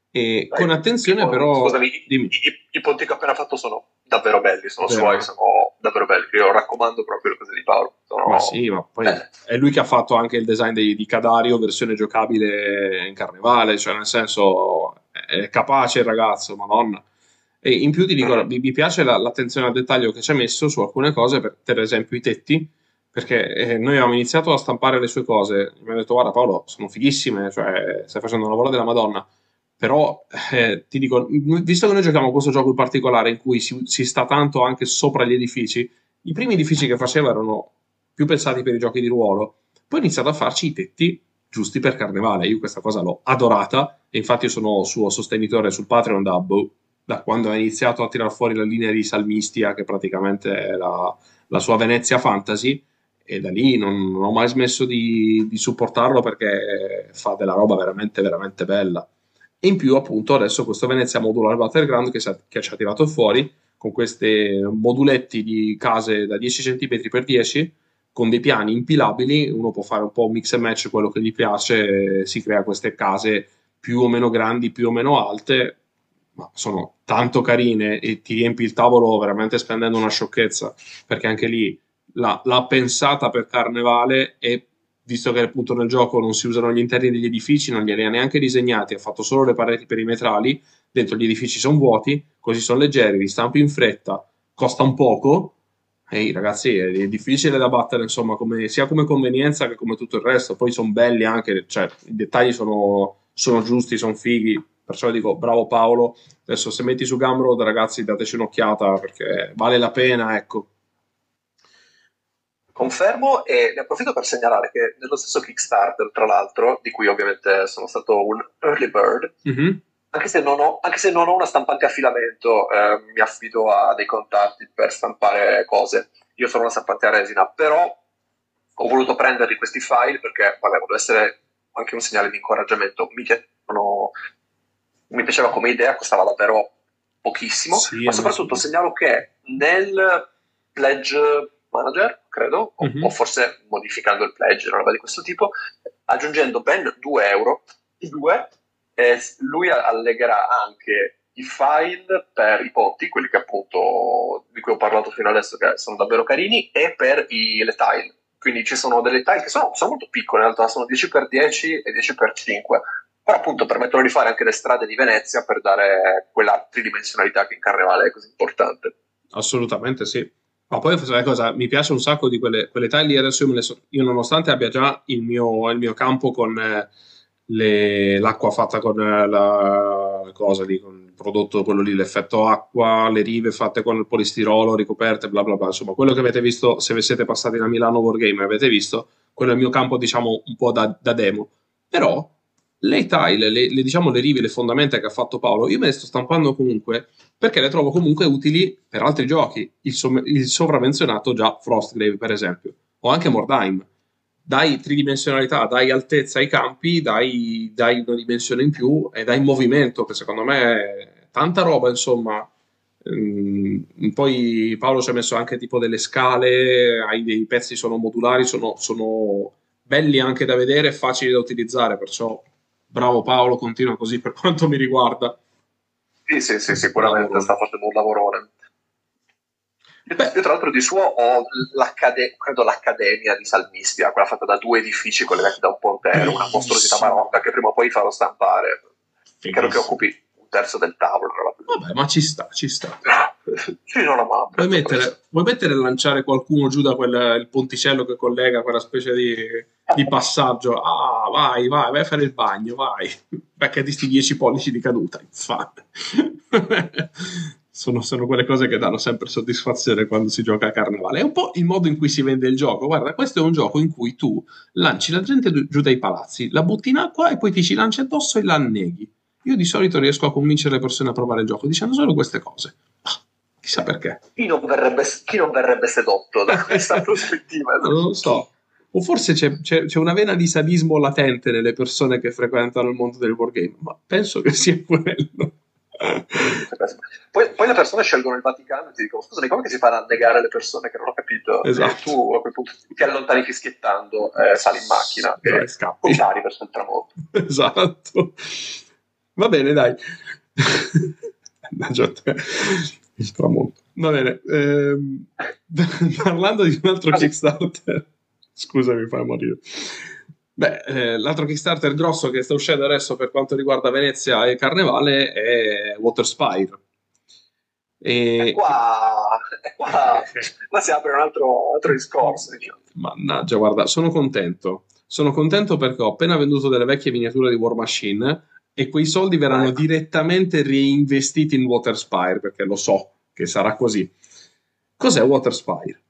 e Dai, con attenzione tipo, però... Scusami, i, i, ponti che ho appena fatto sono davvero belli, sono suoi, sono davvero belli, io raccomando proprio le cose di Paolo. Sono... Ma sì, ma poi eh. è lui che ha fatto anche il design di, di Cadario, versione giocabile in carnevale, cioè nel senso è capace il ragazzo, madonna. E in più ti dico, mi, mi piace la, l'attenzione al dettaglio che ci ha messo su alcune cose, per, per esempio i tetti, perché eh, noi avevamo iniziato a stampare le sue cose, mi hanno detto guarda Paolo, sono fighissime, cioè stai facendo un lavoro della Madonna, però eh, ti dico, visto che noi giochiamo questo gioco in particolare in cui si, si sta tanto anche sopra gli edifici, i primi edifici che faceva erano più pensati per i giochi di ruolo, poi ho iniziato a farci i tetti giusti per carnevale. Io questa cosa l'ho adorata e infatti sono suo sostenitore sul Patreon da, boh, da quando ha iniziato a tirare fuori la linea di Salmistia, che praticamente è la, la sua Venezia Fantasy, e da lì non, non ho mai smesso di, di, supportarlo perché fa della roba veramente, veramente bella. E in più, appunto, adesso questo Venezia Modular Battleground che, che ci ha tirato fuori con questi moduletti di case da 10 cm x 10 con dei piani impilabili, uno può fare un po' un mix e match quello che gli piace, si crea queste case più o meno grandi, più o meno alte, ma sono tanto carine e ti riempi il tavolo veramente spendendo una sciocchezza, perché anche lì l'ha, l'ha pensata per carnevale e visto che appunto nel gioco non si usano gli interni degli edifici, non li ha neanche disegnati, ha fatto solo le pareti perimetrali, dentro gli edifici sono vuoti, così sono leggeri, li stampi in fretta, costa un poco, Ehi ragazzi, è difficile da battere, insomma, come, sia come convenienza che come tutto il resto. Poi sono belli anche, cioè, i dettagli sono, sono giusti, sono fighi. Perciò dico, bravo Paolo. Adesso se metti su Gumroad, ragazzi, dateci un'occhiata perché vale la pena, ecco. Confermo e ne approfitto per segnalare che nello stesso Kickstarter, tra l'altro, di cui ovviamente sono stato un early bird, mm-hmm anche se non ho, se non ho una stampante a filamento, eh, mi affido a dei contatti per stampare cose. Io sono una stampante a resina, però ho voluto prenderli questi file perché, vabbè, vuole essere anche un segnale di incoraggiamento. Mi, piacevano, mi piaceva come idea, costava davvero pochissimo, sì, ma soprattutto segnalo che nel pledge manager, credo, mm-hmm. o, o, forse modificando il pledge, una roba di questo tipo, aggiungendo ben 2 euro, i due eh, lui allegherà anche i file per i ponti, quelli che appunto di cui ho parlato fino adesso, che sono davvero carini, e per i, le tile. Quindi ci sono delle tile che sono, sono molto piccole, in realtà sono 10x10 e 10x5, però appunto permettono di fare anche le strade di Venezia per dare quella tridimensionalità che in Carnevale è così importante. Assolutamente sì. Ma poi sai cosa? Mi piace un sacco di quelle, quelle tile. Adesso io, so, io, nonostante abbia già il mio, il mio campo con eh, le, l'acqua fatta con la, la, cosa lì, con il prodotto quello lì, l'effetto acqua, le rive fatte con il polistirolo ricoperte, bla bla bla. Insomma, quello che avete visto, se siete passati da Milano Wargame avete visto, quello è il mio campo, diciamo, un po' da, da demo. Però le tile, le, le, diciamo, le rive, le fondamenta che ha fatto Paolo, io me le sto stampando comunque perché le trovo comunque utili per altri giochi. Il, som- il sovramenzionato già Frostgrave, per esempio, o anche Mordheim dai tridimensionalità, dai altezza ai campi, dai, dai, una dimensione in più e dai movimento, che secondo me è tanta roba, insomma. Mm, poi Paolo ci ha messo anche tipo delle scale, hai dei pezzi sono modulari, sono, sono belli anche da vedere e facili da utilizzare, perciò bravo Paolo, continua così per quanto mi riguarda. Sì, sì, sì, sicuramente sta facendo un lavorone. Beh, io tra l'altro di suo ho l'accade- credo l'Accademia di Salmistia, quella fatta da due edifici collegati da un pontello, una mostruosità barocca che prima o poi farò stampare. Credo che occupi un terzo del tavolo. Vabbè, ma ci sta, ci sta. non la mamma. Vuoi mettere, vuoi mettere lanciare qualcuno giù da quel il ponticello che collega quella specie di, di passaggio? Ah, vai, vai, vai a fare il bagno, vai. Perché di sti 10 pollici di caduta, infatti sono, sono, quelle cose che danno sempre soddisfazione quando si gioca a carnevale. È un po' il modo in cui si vende il gioco. Guarda, questo è un gioco in cui tu lanci la gente giù dai palazzi, la butti in acqua e poi ti ci lanci addosso e la anneghi. Io di solito riesco a convincere le persone a provare il gioco dicendo solo queste cose. Ah, chissà perché. Chi non verrebbe, chi non verrebbe sedotto da questa prospettiva? non lo so. O forse c'è, c'è, c'è, una vena di sadismo latente nelle persone che frequentano il mondo del wargame, ma penso che sia quello. poi, poi, le persone scelgono il Vaticano e ti dicono scusami come si fa a negare le persone che non ho capito esatto. e tu a quel punto ti allontani fischiettando eh, sali in macchina e no, scappi pari verso il tramonto esatto va bene dai il tramonto va bene ehm, parlando di un altro Kickstarter scusami fai morire Beh, eh, l'altro Kickstarter grosso che sta uscendo adesso per quanto riguarda Venezia e Carnevale è Waterspire. E... qua, qua, qua si apre un altro, altro discorso. Diciamo. Mannaggia, guarda, sono contento. Sono contento perché ho appena venduto delle vecchie miniature di War Machine e quei soldi verranno direttamente reinvestiti in Waterspire perché lo so che sarà così. Cos'è Waterspire?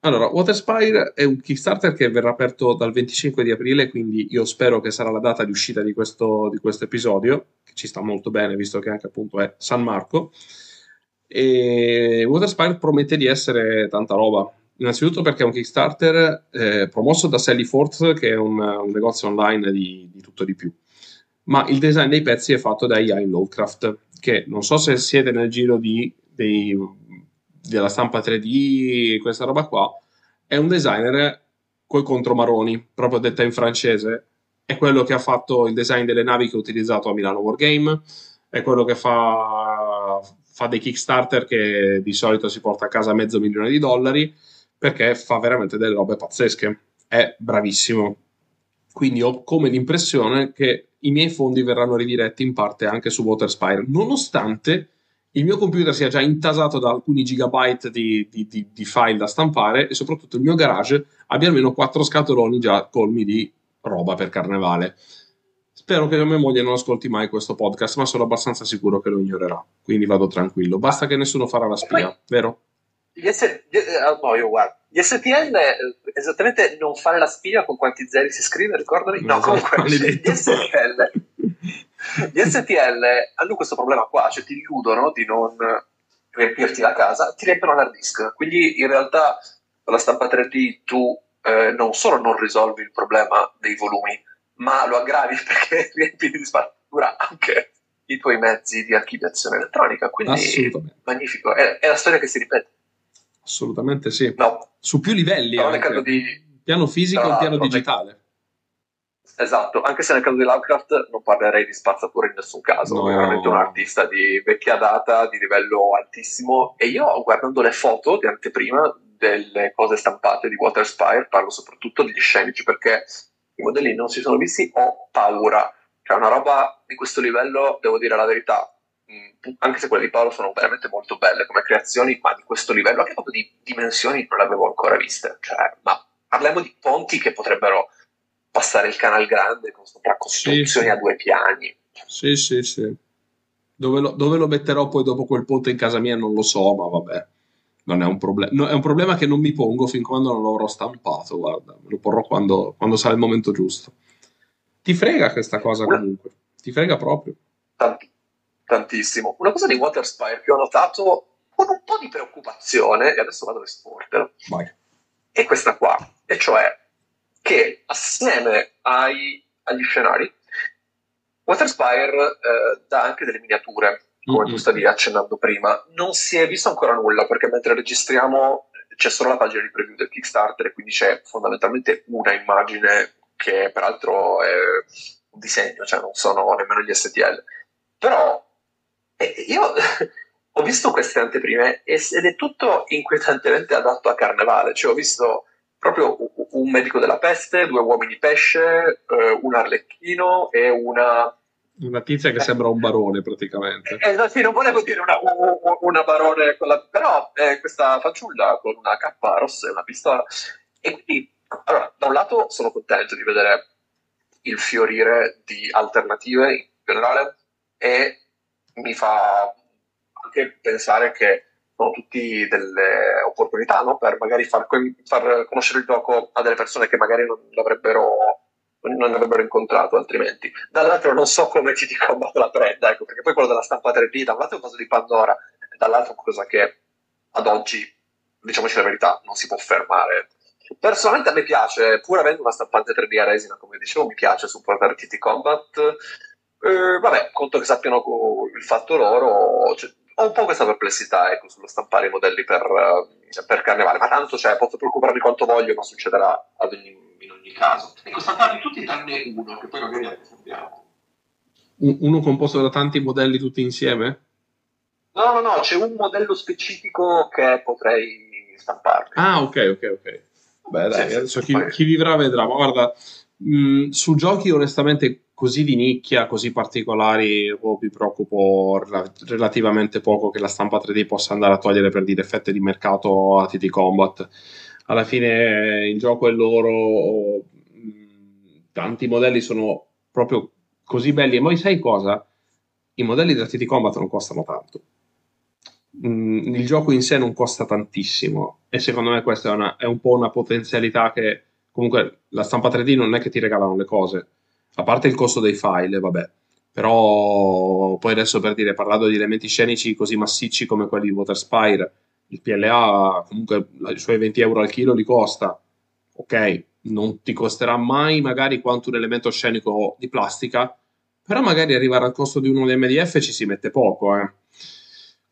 Allora, Waterspire è un Kickstarter che verrà aperto dal 25 di aprile, quindi io spero che sarà la data di uscita di questo, di questo episodio, che ci sta molto bene, visto che anche appunto è San Marco. E Waterspire promette di essere tanta roba. Innanzitutto perché è un Kickstarter eh, promosso da Sally Forth, che è un, un negozio online di, di, tutto di più. Ma il design dei pezzi è fatto da Ian Lovecraft, che non so se siete nel giro di, dei della stampa 3D, questa roba qua, è un designer coi contromaroni, proprio detta in francese. È quello che ha fatto il design delle navi che ho utilizzato a Milano Wargame, è quello che fa, fa dei Kickstarter che di solito si porta a casa mezzo milione di dollari, perché fa veramente delle robe pazzesche. È bravissimo. Quindi ho come l'impressione che i miei fondi verranno ridiretti in parte anche su Waterspire, nonostante il mio computer sia già intasato da alcuni gigabyte di, di, di, di, file da stampare e soprattutto il mio garage abbia almeno quattro scatoloni già colmi di roba per carnevale. Spero che mia moglie non ascolti mai questo podcast, ma sono abbastanza sicuro che lo ignorerà. Quindi vado tranquillo. Basta che nessuno farà la spia, vero? Gli, S- gli, no, io guardo. Gli STL esattamente non fare la spia con quanti zeri si scrive, ricordami? No, no comunque gli STL gli STL hanno questo problema qua, cioè ti illudono di non riempirti la casa, ti riempiono l'hard disk. Quindi in realtà con la stampa 3D tu eh, non solo non risolvi il problema dei volumi, ma lo aggravi perché riempi di spazzatura anche i tuoi mezzi di archiviazione elettronica. Quindi magnifico, è, è, la storia che si ripete. Assolutamente sì. No. Su più livelli. No, anche. Di... Piano fisico e piano digitale. Esatto, anche se nel caso di Lovecraft non parlerei di spazzatura in nessun caso, no. è veramente un artista di vecchia data, di livello altissimo e io guardando le foto di anteprima delle cose stampate di Waterspire parlo soprattutto degli scenici perché i modelli non si sono visti, ho paura, cioè una roba di questo livello, devo dire la verità, anche se quelle di Paolo sono veramente molto belle come creazioni, ma di questo livello, anche proprio di dimensioni non le avevo ancora viste, cioè, ma parliamo di ponti che potrebbero passare il canal grande con sopracostruzioni sì, sì. a due piani. Sì, sì, sì. Dove lo, dove lo, metterò poi dopo quel ponte in casa mia non lo so, ma vabbè. Non è un problema. No, è un problema che non mi pongo fin quando non l'avrò stampato, guarda. Me lo porrò quando, quando sarà il momento giusto. Ti frega questa cosa comunque. Ti frega proprio. Tanti, tantissimo. Una cosa di Waterspire che ho notato con un po' di preoccupazione, e adesso vado a esportelo, Vai. è questa qua. E cioè che assieme ai, agli scenari, Waterspire eh, dà anche delle miniature, come mm-hmm. tu stavi accennando prima. Non si è visto ancora nulla perché mentre registriamo c'è solo la pagina di preview del Kickstarter, quindi c'è fondamentalmente una immagine che peraltro è un disegno, cioè non sono nemmeno gli STL. Però io ho visto queste anteprime ed è tutto inquietantemente adatto a carnevale, cioè ho visto proprio un medico della peste, due uomini pesce, eh, un arlecchino e una... Una tizia che sembra un barone praticamente. Eh, eh sì, non volevo dire una, una barone, con la, però eh, questa fanciulla con una cappa rossa e una pistola. E quindi, allora, da un lato sono contento di vedere il fiorire di alternative in generale e mi fa anche pensare che sono tutti delle opportunità no? per magari far, far, conoscere il gioco a delle persone che magari non l'avrebbero non avrebbero incontrato altrimenti. Dall'altro non so come ci ti Combat la prenda, ecco, perché poi quello della stampa 3D, da un lato è un caso di Pandora, e dall'altro qualcosa che ad oggi, diciamoci la verità, non si può fermare. Personalmente a me piace, pur avendo una stampante 3D a resina, come dicevo, mi piace supportare TT Combat, Eh, vabbè, conto che sappiano il fatto loro, cioè, ho un po' questa perplessità ecco, sullo stampare i modelli per, uh, per carnevale, ma tanto cioè, posso preoccuparmi quanto voglio, ma succederà ogni, in ogni caso. Ecco, stamparli tutti tranne uno, che poi magari sappiamo. Uno composto da tanti modelli tutti insieme? No, no, no, c'è un modello specifico che potrei stampare. Ah, ok, ok, ok. Beh, dai, sì, adesso sì, chi, chi, vivrà vedrà. Ma guarda, mh, su giochi onestamente così di nicchia, così particolari, oh, mi preoccupo relativamente poco che la stampa 3D possa andare a togliere per dire effetti di mercato a TT Combat. Alla fine il gioco è loro, tanti modelli sono proprio così belli. E poi sai cosa? I modelli da TT Combat non costano tanto. il gioco in sé non costa tantissimo e secondo me questa è, una, è un po' una potenzialità che comunque la stampa 3D non è che ti regalano le cose a parte il costo dei file, vabbè, però poi adesso per dire, parlando di elementi scenici così massicci come quelli di Waterspire, il PLA comunque i suoi 20 euro al chilo li costa, ok, non ti costerà mai magari quanto un elemento scenico di plastica, però magari arrivare al costo di uno MDF ci si mette poco, eh.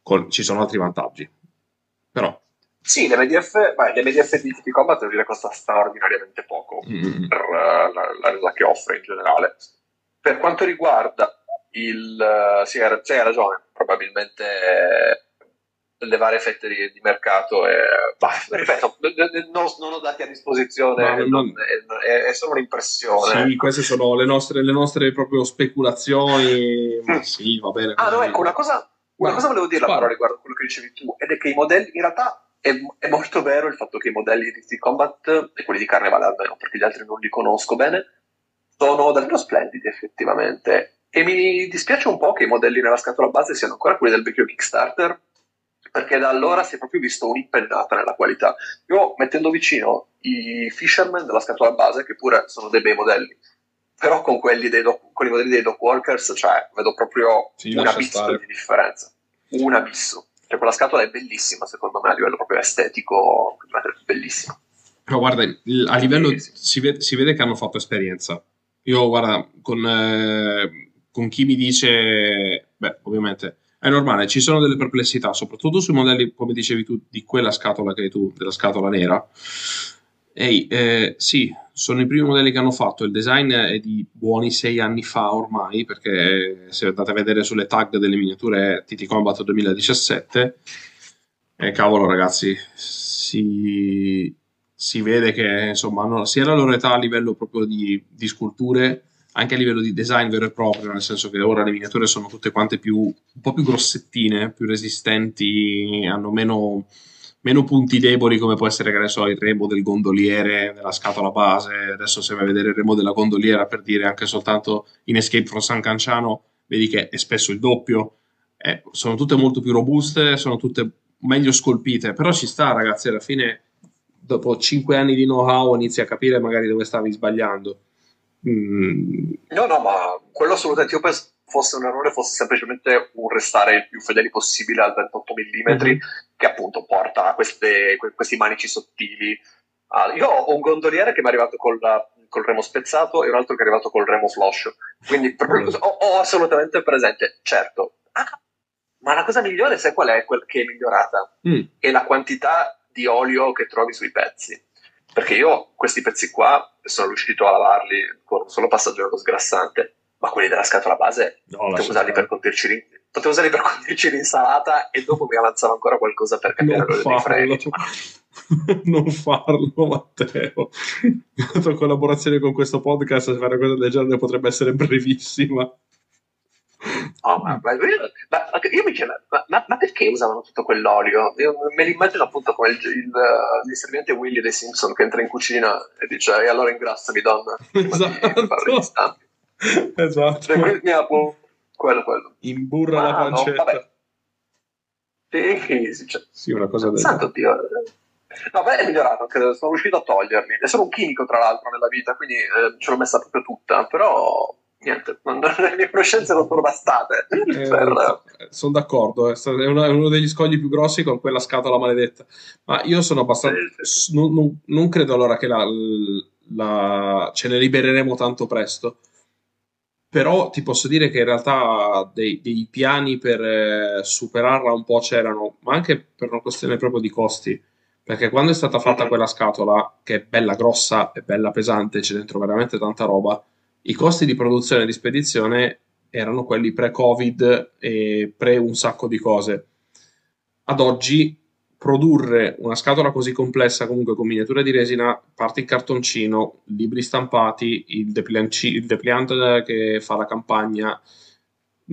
Con, ci sono altri vantaggi, però sì, l'MDF, beh, l'MDF di TP Combat devo dire costa straordinariamente poco mm. per uh, la, la che offre in generale. Per quanto riguarda il... Uh, sì, hai, ragione, probabilmente eh, le varie fette di, di mercato e, bah, ripeto, non, non, ho dati a disposizione, no, non, è, è, solo un'impressione. Sì, queste sono le nostre, le nostre proprio speculazioni, ma sì, va bene. Ah, no, ecco, una cosa, una cosa volevo dirla però riguardo quello che dicevi tu, ed è che i modelli in realtà è, è, molto vero il fatto che i modelli di Street Combat, e quelli di Carnevale almeno, perché gli altri non li conosco bene, sono davvero splendidi effettivamente. E mi dispiace un po' che i modelli nella scatola base siano ancora quelli del vecchio Kickstarter, perché da allora si è proprio visto un'impennata nella qualità. Io mettendo vicino i Fisherman della scatola base, che pure sono dei bei modelli, però con, quelli dei doc, con i modelli dei Dock Workers, cioè, vedo proprio sì, un abisso di differenza. Un abisso. Cioè, quella scatola è bellissima, secondo me, a livello proprio estetico, bellissima. Però guarda, a livello si vede, si vede, che hanno fatto esperienza. Io, guarda, con, eh, con chi mi dice, beh, ovviamente è normale, ci sono delle perplessità, soprattutto sui modelli, come dicevi tu, di quella scatola che hai tu, della scatola nera. Ehi, eh, sì, sono i primi modelli che hanno fatto. Il design è di buoni sei anni fa ormai, perché se andate a vedere sulle tag delle miniature TT Combat 2017, eh, cavolo ragazzi, si, si vede che insomma hanno sia la loro età a livello proprio di, di, sculture, anche a livello di design vero e proprio, nel senso che ora le miniature sono tutte quante più, un po' più grossettine, più resistenti, hanno meno meno punti deboli come può essere, che ne so, il remo del gondoliere nella scatola base. Adesso se vai a vedere il remo della gondoliera per dire anche soltanto in Escape from San Canciano, vedi che è spesso il doppio. Eh, sono tutte molto più robuste, sono tutte meglio scolpite, però ci sta ragazzi, alla fine dopo 5 anni di know-how inizi a capire magari dove stavi sbagliando. Mm. No, no, ma quello assolutamente io penso fosse un errore fosse semplicemente un restare il più fedeli possibile al 28 mm mm-hmm. Che appunto porta a queste, questi manici sottili. Uh, io ho un gondoliere che mi è arrivato col, col, remo spezzato e un altro che è arrivato col remo floscio, quindi ho, ho, assolutamente presente, certo. Ah, ma la cosa migliore sai qual è quel che è migliorata? Mm. È la quantità di olio che trovi sui pezzi. Perché io questi pezzi qua sono riuscito a lavarli con un solo passaggio dello sgrassante ma quelli della scatola base no, potevo usarli per condirci potevo usarli per condirci l'insalata e dopo mi avanzava ancora qualcosa per cambiare l'olio dei freni. Non farlo Matteo. La tua collaborazione con questo podcast fare una cosa del genere potrebbe essere brevissima. Oh, ma, ma, ma, io mi chiedo, ma, ma, perché usavano tutto quell'olio? Io me l'immagino appunto come il, il, l'inserviente Willy dei Simpson che entra in cucina e dice e allora ingrassami donna. Esatto. esatto. Cioè, quello, quello. Imburra ah, la pancetta. No, sì, sì, cioè, sì, una cosa del Santo Dio. No, beh, è migliorato, credo, sono riuscito a toglierli. È solo un chimico, tra l'altro, nella vita, quindi eh, ce l'ho messa proprio tutta, però niente, non, le mie conoscenze non sono bastate. Eh, per... Sono d'accordo, è, una, è, uno degli scogli più grossi con quella scatola maledetta. Ma io sono abbastanza... Sì. Non, non, non, credo allora che la, la, ce ne libereremo tanto presto però ti posso dire che in realtà dei, dei piani per eh, superarla un po' c'erano, ma anche per una questione proprio di costi. Perché quando è stata fatta quella scatola, che è bella grossa e bella pesante, c'è dentro veramente tanta roba, i costi di produzione e di spedizione erano quelli pre-Covid e pre un sacco di cose. Ad oggi produrre una scatola così complessa comunque con miniature di resina, parte in cartoncino, libri stampati, il, il depliant che fa la campagna,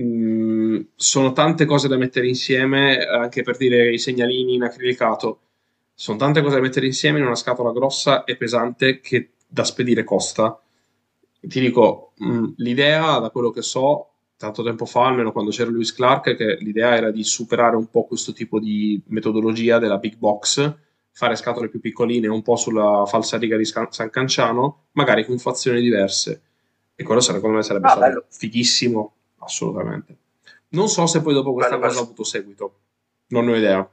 mm, sono tante cose da mettere insieme, anche per dire i segnalini in acrilicato, sono tante cose da mettere insieme in una scatola grossa e pesante che da spedire costa. Ti dico, mm, l'idea, da quello che so, tanto tempo fa, almeno quando c'era Lewis Clark, che l'idea era di superare un po' questo tipo di metodologia della big box, fare scatole più piccoline, un po' sulla falsa riga di San Canciano, magari con fazioni diverse. E quello secondo me sarebbe ah, stato bello. fighissimo, assolutamente. Non so se poi dopo questa bello, cosa ha avuto seguito, non ne ho idea.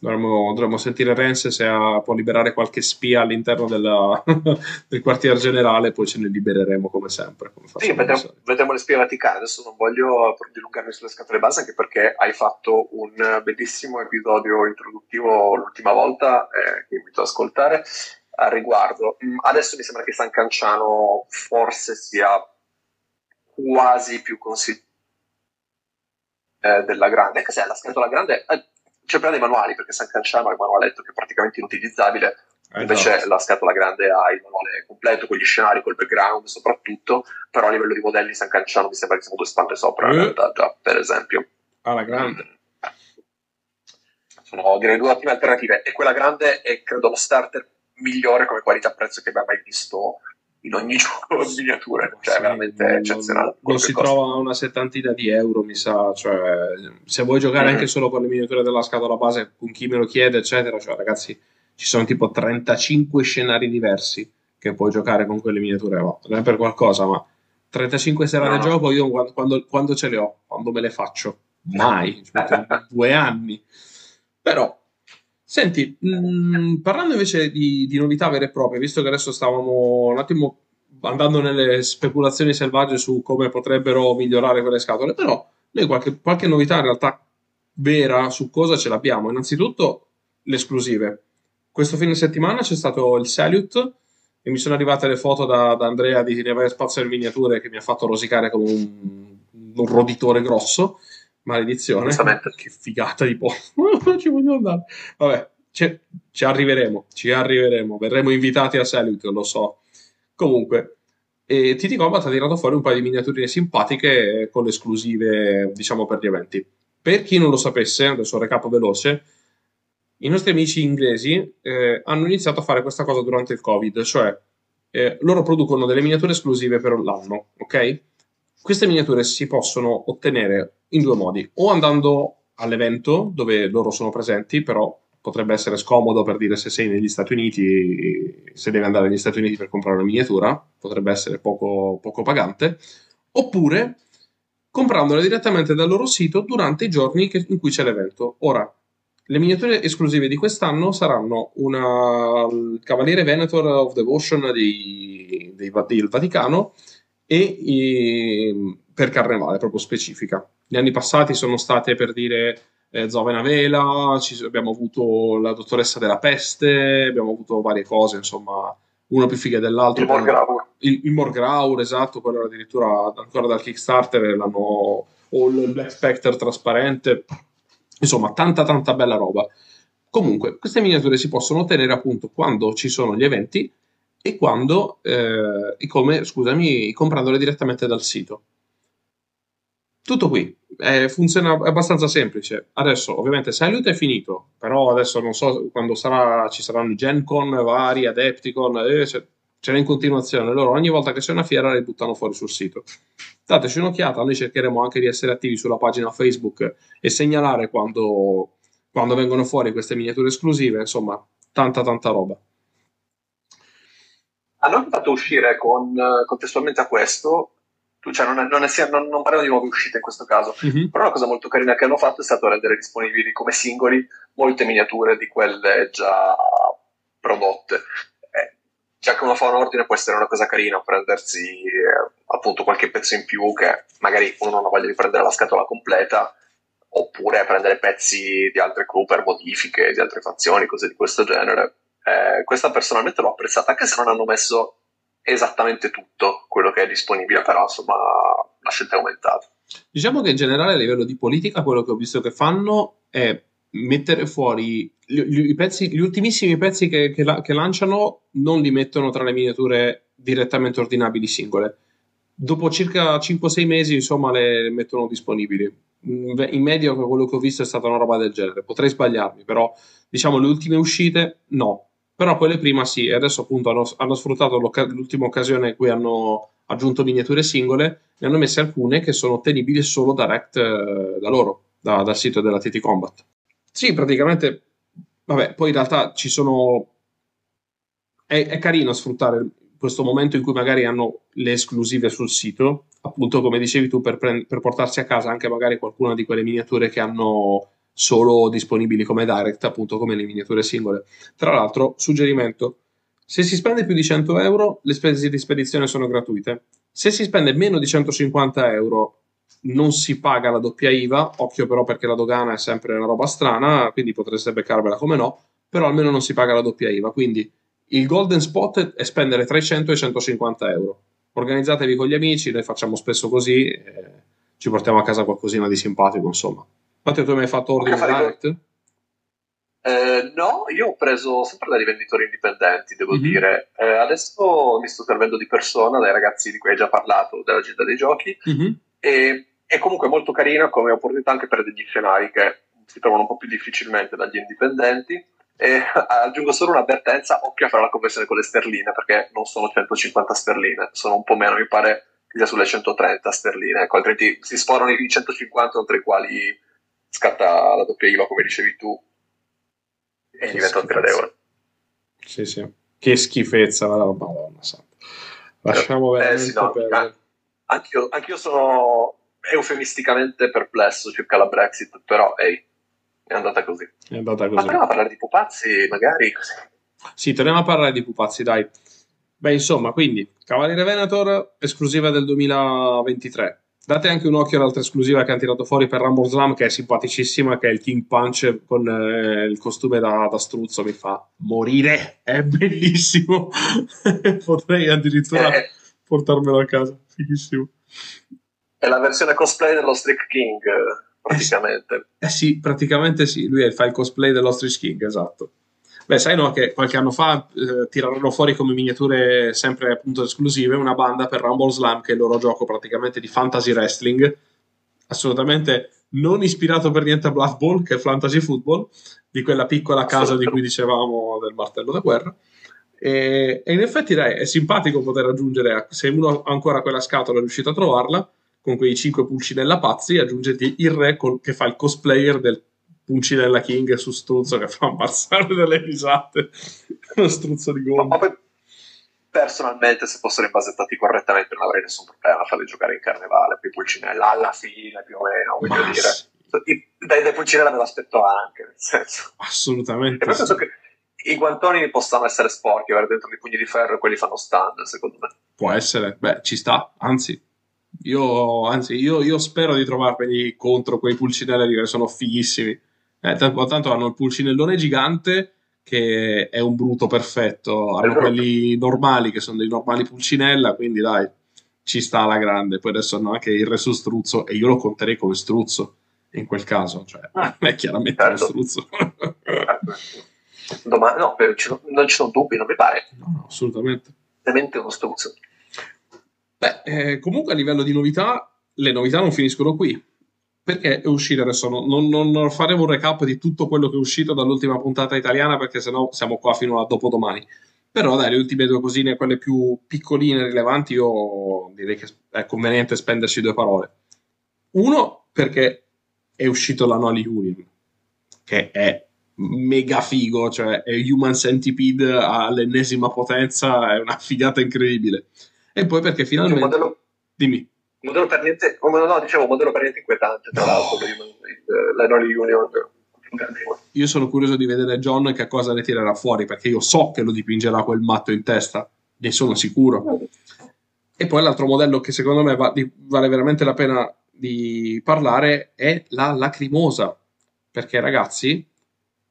Dovremmo, dovremmo, sentire Rense se ha, può liberare qualche spia all'interno della, del quartier generale, poi ce ne libereremo come sempre. Come sì, vedremo, vedremo, le spie vaticane. Adesso non voglio dilungarmi sulle scatole base, anche perché hai fatto un bellissimo episodio introduttivo l'ultima volta eh, che invito ad ascoltare al riguardo. Mm, adesso mi sembra che San Canciano forse sia quasi più consigliato eh, della grande, anche se la scatola grande. Eh, c'è prima dei manuali perché San Canciano ha il manualetto che è praticamente inutilizzabile eh, invece no. la scatola grande ha il manuale completo con gli scenari, col background soprattutto però a livello di modelli San Canciano mi sembra che siamo due stampe sopra in eh. realtà già per esempio alla ah, grande sono direi due ottime alternative e quella grande è credo lo starter migliore come qualità prezzo che abbia mai visto in ogni gioco in miniature, cioè sì, veramente non, eccezionale. Non si costa. trova una settantina di euro, mi sa, cioè, se vuoi giocare mm-hmm. anche solo con le miniature della scatola base, con chi me lo chiede, eccetera, cioè ragazzi, ci sono tipo 35 scenari diversi che puoi giocare con quelle miniature, no, non è per qualcosa, ma 35 serate no. gioco io quando, quando, quando, ce le ho, quando me le faccio, mai, cioè, due anni. Però Senti, mh, mm, parlando invece di, di, novità vere e proprie, visto che adesso stavamo un attimo andando nelle speculazioni selvagge su come potrebbero migliorare quelle scatole, però noi qualche, qualche novità in realtà vera su cosa ce l'abbiamo. Innanzitutto le esclusive. Questo fine settimana c'è stato il Salute e mi sono arrivate le foto da, da Andrea di Avere Spazio in Miniature che mi ha fatto rosicare come un, un roditore grosso maledizione. Che figata di posto. ci voglio andare. Vabbè, ci arriveremo, ci arriveremo. Verremo invitati a Salute, lo so. Comunque, e TT Combat ha tirato fuori un paio di miniaturine simpatiche con le esclusive, diciamo, per gli eventi. Per chi non lo sapesse, adesso recap veloce, i nostri amici inglesi eh, hanno iniziato a fare questa cosa durante il Covid, cioè eh, loro producono delle miniature esclusive per l'anno, ok? Queste miniature si possono ottenere in due modi, o andando all'evento dove loro sono presenti, però potrebbe essere scomodo per dire se sei negli Stati Uniti, se devi andare negli Stati Uniti per comprare una miniatura, potrebbe essere poco, poco pagante, oppure comprandole direttamente dal loro sito durante i giorni che, in cui c'è l'evento. Ora, le miniature esclusive di quest'anno saranno una Cavaliere Venator of Devotion di, di, del Vaticano e i, per carnevale proprio specifica. Gli anni passati sono state per dire eh, Zovena Vela, ci, abbiamo avuto la dottoressa della peste, abbiamo avuto varie cose, insomma, uno più figa dell'altro. Il Morgraur. Il, il Morgraur, esatto, quello era addirittura ancora dal Kickstarter, l'hanno, o il Black Spectre trasparente, insomma, tanta tanta bella roba. Comunque, queste miniature si possono ottenere appunto quando ci sono gli eventi e quando, eh, e come, scusami, comprandole direttamente dal sito. Tutto qui, eh, funziona abbastanza semplice. Adesso, ovviamente, Salute è finito, però adesso non so quando sarà, ci saranno i Gen Con vari, Adepticon, eh, ce, ce n'è in continuazione. Loro ogni volta che c'è una fiera le buttano fuori sul sito. Dateci un'occhiata, noi cercheremo anche di essere attivi sulla pagina Facebook e segnalare quando, quando vengono fuori queste miniature esclusive, insomma, tanta tanta roba. Hanno fatto uscire con, contestualmente a questo cioè non, è, non, è, non, non, parliamo di nuove uscite in questo caso, mm-hmm. però una cosa molto carina che hanno fatto è stato rendere disponibili come singoli molte miniature di quelle già prodotte. Eh, già che uno fa un ordine può essere una cosa carina prendersi eh, appunto qualche pezzo in più che magari uno non ha voglia di prendere la scatola completa oppure prendere pezzi di altre crew per modifiche di altre fazioni, cose di questo genere. Eh, questa personalmente l'ho apprezzata, anche se non hanno messo esattamente tutto quello che è disponibile, però insomma la scelta è aumentata. Diciamo che in generale a livello di politica quello che ho visto che fanno è mettere fuori gli, pezzi, gli ultimissimi pezzi che, che, la, che, lanciano non li mettono tra le miniature direttamente ordinabili singole. Dopo circa 5-6 mesi, insomma, le mettono disponibili. In media, quello che ho visto è stata una roba del genere. Potrei sbagliarmi, però diciamo le ultime uscite, no. Però quelle prima sì, e adesso appunto hanno, hanno sfruttato l'ultima occasione in cui hanno aggiunto miniature singole, ne hanno messe alcune che sono ottenibili solo direct eh, da loro, da, dal sito della TT Combat. Sì, praticamente, vabbè, poi in realtà ci sono... È, è carino sfruttare questo momento in cui magari hanno le esclusive sul sito, appunto come dicevi tu, per, pre- per portarsi a casa anche magari qualcuna di quelle miniature che hanno solo disponibili come direct, appunto come le miniature singole. Tra l'altro, suggerimento, se si spende più di 100 euro, le spese di spedizione sono gratuite. Se si spende meno di 150 euro, non si paga la doppia IVA, occhio però perché la dogana è sempre una roba strana, quindi potreste beccarvela come no, però almeno non si paga la doppia IVA, quindi il golden spot è spendere tra i 100 e i 150 euro. Organizzatevi con gli amici, noi facciamo spesso così, e ci portiamo a casa qualcosina di simpatico, insomma. Infatti tu hai mai fatto ordine direct? Eh, no, io ho preso sempre da rivenditori indipendenti, devo mm-hmm. dire. Eh, adesso mi sto servendo di persona dai ragazzi di cui hai già parlato, della città dei giochi, mm-hmm. e è comunque molto carina come opportunità anche per degli scenari che si trovano un po' più difficilmente dagli indipendenti. E aggiungo solo un'avvertenza: occhio a fare la conversione con le sterline perché non sono 150 sterline, sono un po' meno, mi pare che sia sulle 130 sterline. Ecco, altrimenti si sforano i 150, tra i quali scatta la doppia IVA, come dicevi tu, e diventa un gradevole. Sì, sì. Che schifezza, la madonna santa. Lasciamo veramente eh, sì, no, per... Anch'io, anch'io sono eufemisticamente perplesso circa la Brexit, però ehi, è andata così. È andata così. Ma torniamo a parlare di pupazzi, magari così. Sì, torniamo a parlare di pupazzi, dai. Beh, insomma, quindi, Cavaliere Venator, esclusiva del 2023. Date anche un occhio all'altra esclusiva che hanno tirato fuori per Rumble Slam, che è simpaticissima, che è il King Punch con eh, il costume da, da, struzzo. Mi fa morire, è bellissimo. Potrei addirittura eh. portarmelo a casa, fighissimo. È la versione cosplay dello Streak King, praticamente. Eh, eh sì, praticamente sì, lui fa il cosplay dello Streak King, esatto. Beh, sai no, che qualche anno fa eh, tirarono fuori come miniature sempre appunto esclusive una banda per Rumble Slam, che è il loro gioco praticamente di fantasy wrestling, assolutamente non ispirato per niente a Blood Bowl, che è fantasy football, di quella piccola casa di cui dicevamo del martello da guerra. E, e in effetti dai, è simpatico poter aggiungere, se uno ha ancora quella scatola è riuscito a trovarla, con quei cinque pulcinella pazzi, aggiungete il re col, che fa il cosplayer del Puncinella King su Struzzo che fa ammazzare delle risate. Uno struzzo di gomma. Ma poi, personalmente, se fossero invasettati correttamente, non avrei nessun problema a farli giocare in carnevale. Poi Pulcinella alla fine, più o meno, voglio Ma dire. Sì. Dai, dai Pulcinella me l'aspetto anche, nel senso. Assolutamente. E sì. penso che i guantoni possono essere sporchi, avere dentro dei pugni di ferro e quelli fanno stand, secondo me. Può essere, beh, ci sta, anzi. Io, anzi, io, io spero di trovarmeli contro quei pulcinelli che sono fighissimi eh, tanto, tanto hanno il pulcinellone gigante che è un bruto perfetto, hanno quelli normali che sono dei normali pulcinella, quindi dai, ci sta alla grande. Poi adesso hanno anche il re su struzzo e io lo conterei come struzzo in quel caso, cioè ah, è chiaramente certo. uno struzzo. Domani, no, non ci sono dubbi, non mi pare. No, no assolutamente. Veramente uno struzzo. Beh, eh, comunque a livello di novità, le novità non finiscono qui perché è uscito adesso? Non, non, non, faremo un recap di tutto quello che è uscito dall'ultima puntata italiana perché sennò siamo qua fino a dopodomani. Però dai le ultime due cosine quelle più piccoline e rilevanti io direi che è conveniente spenderci due parole. Uno perché è uscito la Noli Union che è mega figo cioè è Human Centipede all'ennesima potenza è una figata incredibile. E poi perché finalmente modello... dimmi modello per niente, no, dicevo, modello per niente inquietante, tra l'altro, la Noli Union. Io sono curioso di vedere John che cosa ne tirerà fuori, perché io so che lo dipingerà quel matto in testa. ne sono sicuro. E poi l'altro modello che secondo me va- di- vale veramente la pena di parlare è la lacrimosa. Perché ragazzi,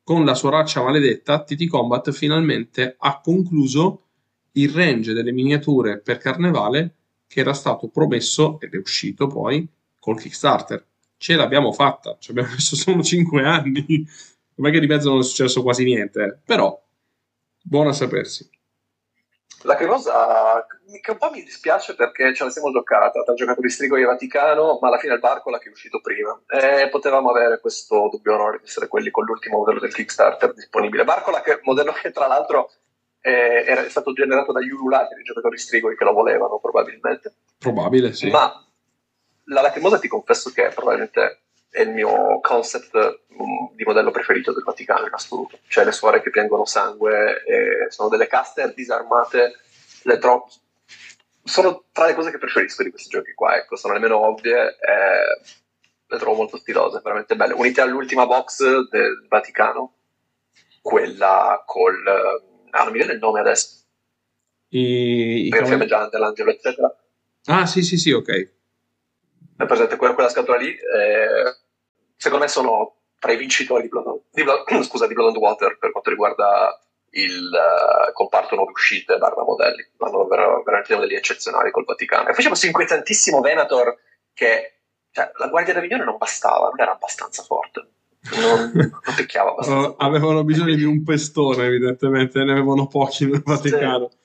con la sua raccia maledetta, TT Combat finalmente ha concluso il range delle miniature per Carnevale che era stato promesso ed è uscito poi col Kickstarter. Ce l'abbiamo fatta, ci abbiamo messo solo 5 anni. È che di mezzo non è successo quasi niente, eh. però buono a sapersi. La cremosa che un po' mi dispiace perché ce la siamo giocata tra giocatori Strigo e Vaticano, ma alla fine il Barcola che è uscito prima. E potevamo avere questo dubbio onore di essere quelli con l'ultimo modello del Kickstarter disponibile. Barcola che modello che tra l'altro eh, era stato generato dagli ululati dei giocatori strigoi che lo volevano probabilmente. Probabile, sì. Ma la lacrimosa ti confesso che probabilmente è il mio concept um, di modello preferito del Vaticano in assoluto. Cioè le suore che piangono sangue, sono delle caster disarmate, le tro- sono tra le cose che preferisco di questi giochi qua, ecco, sono le meno ovvie e le trovo molto stilose, veramente belle. Unite all'ultima box del Vaticano, quella col... Ah, non mi viene il nome adesso. I, i per fiammeggiante, l'angelo, eccetera. Ah, sì, sì, sì, ok. È presente quella, quella scatola lì? Eh, secondo me sono tra i vincitori di Blood, di Blood, scusa, di Blood and Water per quanto riguarda il uh, comparto nuove uscite barra modelli. Hanno ver- veramente modelli eccezionali col Vaticano. E facevo inquietantissimo Venator che cioè, la Guardia d'Avignone non bastava, non era abbastanza forte. Non, non picchiava abbastanza. Avevano bisogno di un pestone, evidentemente, ne avevano pochi nel Vaticano. Sì.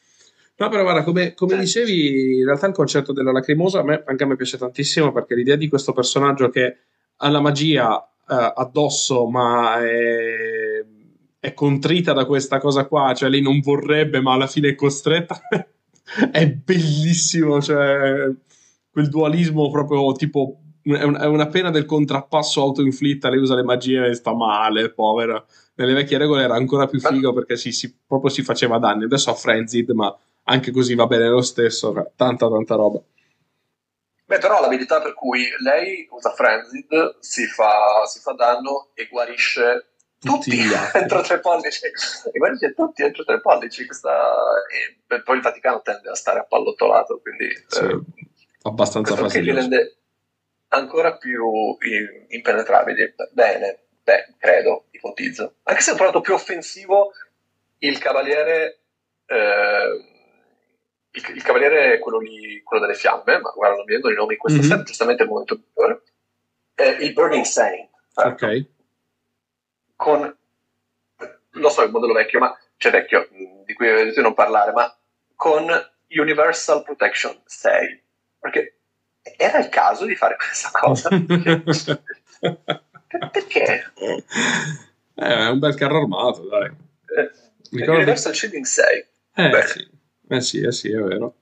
No, però guarda, come, come eh. dicevi, in realtà il concetto della lacrimosa a me, anche a me piace tantissimo perché l'idea di questo personaggio che ha la magia uh, addosso, ma è, è, contrita da questa cosa qua, cioè lei non vorrebbe, ma alla fine è costretta, è bellissimo, cioè quel dualismo proprio tipo è, una pena del contrappasso autoinflitta, lei usa le magie e sta male, povera. Nelle vecchie regole era ancora più figo perché si, si, proprio si faceva danni. Adesso ha Frenzied, ma anche così va bene lo stesso, tanta tanta roba. Beh, però l'abilità per cui lei usa Frenzied, si fa, si fa danno e guarisce tutti, tutti entro tre pollici. E guarisce tutti entro tre pollici. Questa... E poi il Vaticano tende a stare appallottolato, quindi... Sì, eh, abbastanza rende ancora più impenetrabili. Bene, beh, credo, ipotizzo. Anche se ho trovato più offensivo il cavaliere... Eh, il, il, cavaliere è quello lì, quello delle fiamme, ma guarda, non mi vengono i nomi in questo mm-hmm. set, giustamente è il momento migliore. Eh, il Burning Saint. Certo. Ok. Con, lo so, il modello vecchio, ma, cioè vecchio, di cui avete non parlare, ma con Universal Protection 6. Perché era il caso di fare questa cosa. perché? Eh, è un bel carro armato, dai. Eh, Universal Shielding 6. Eh, Beh. sì. Eh sì, eh sì, è vero.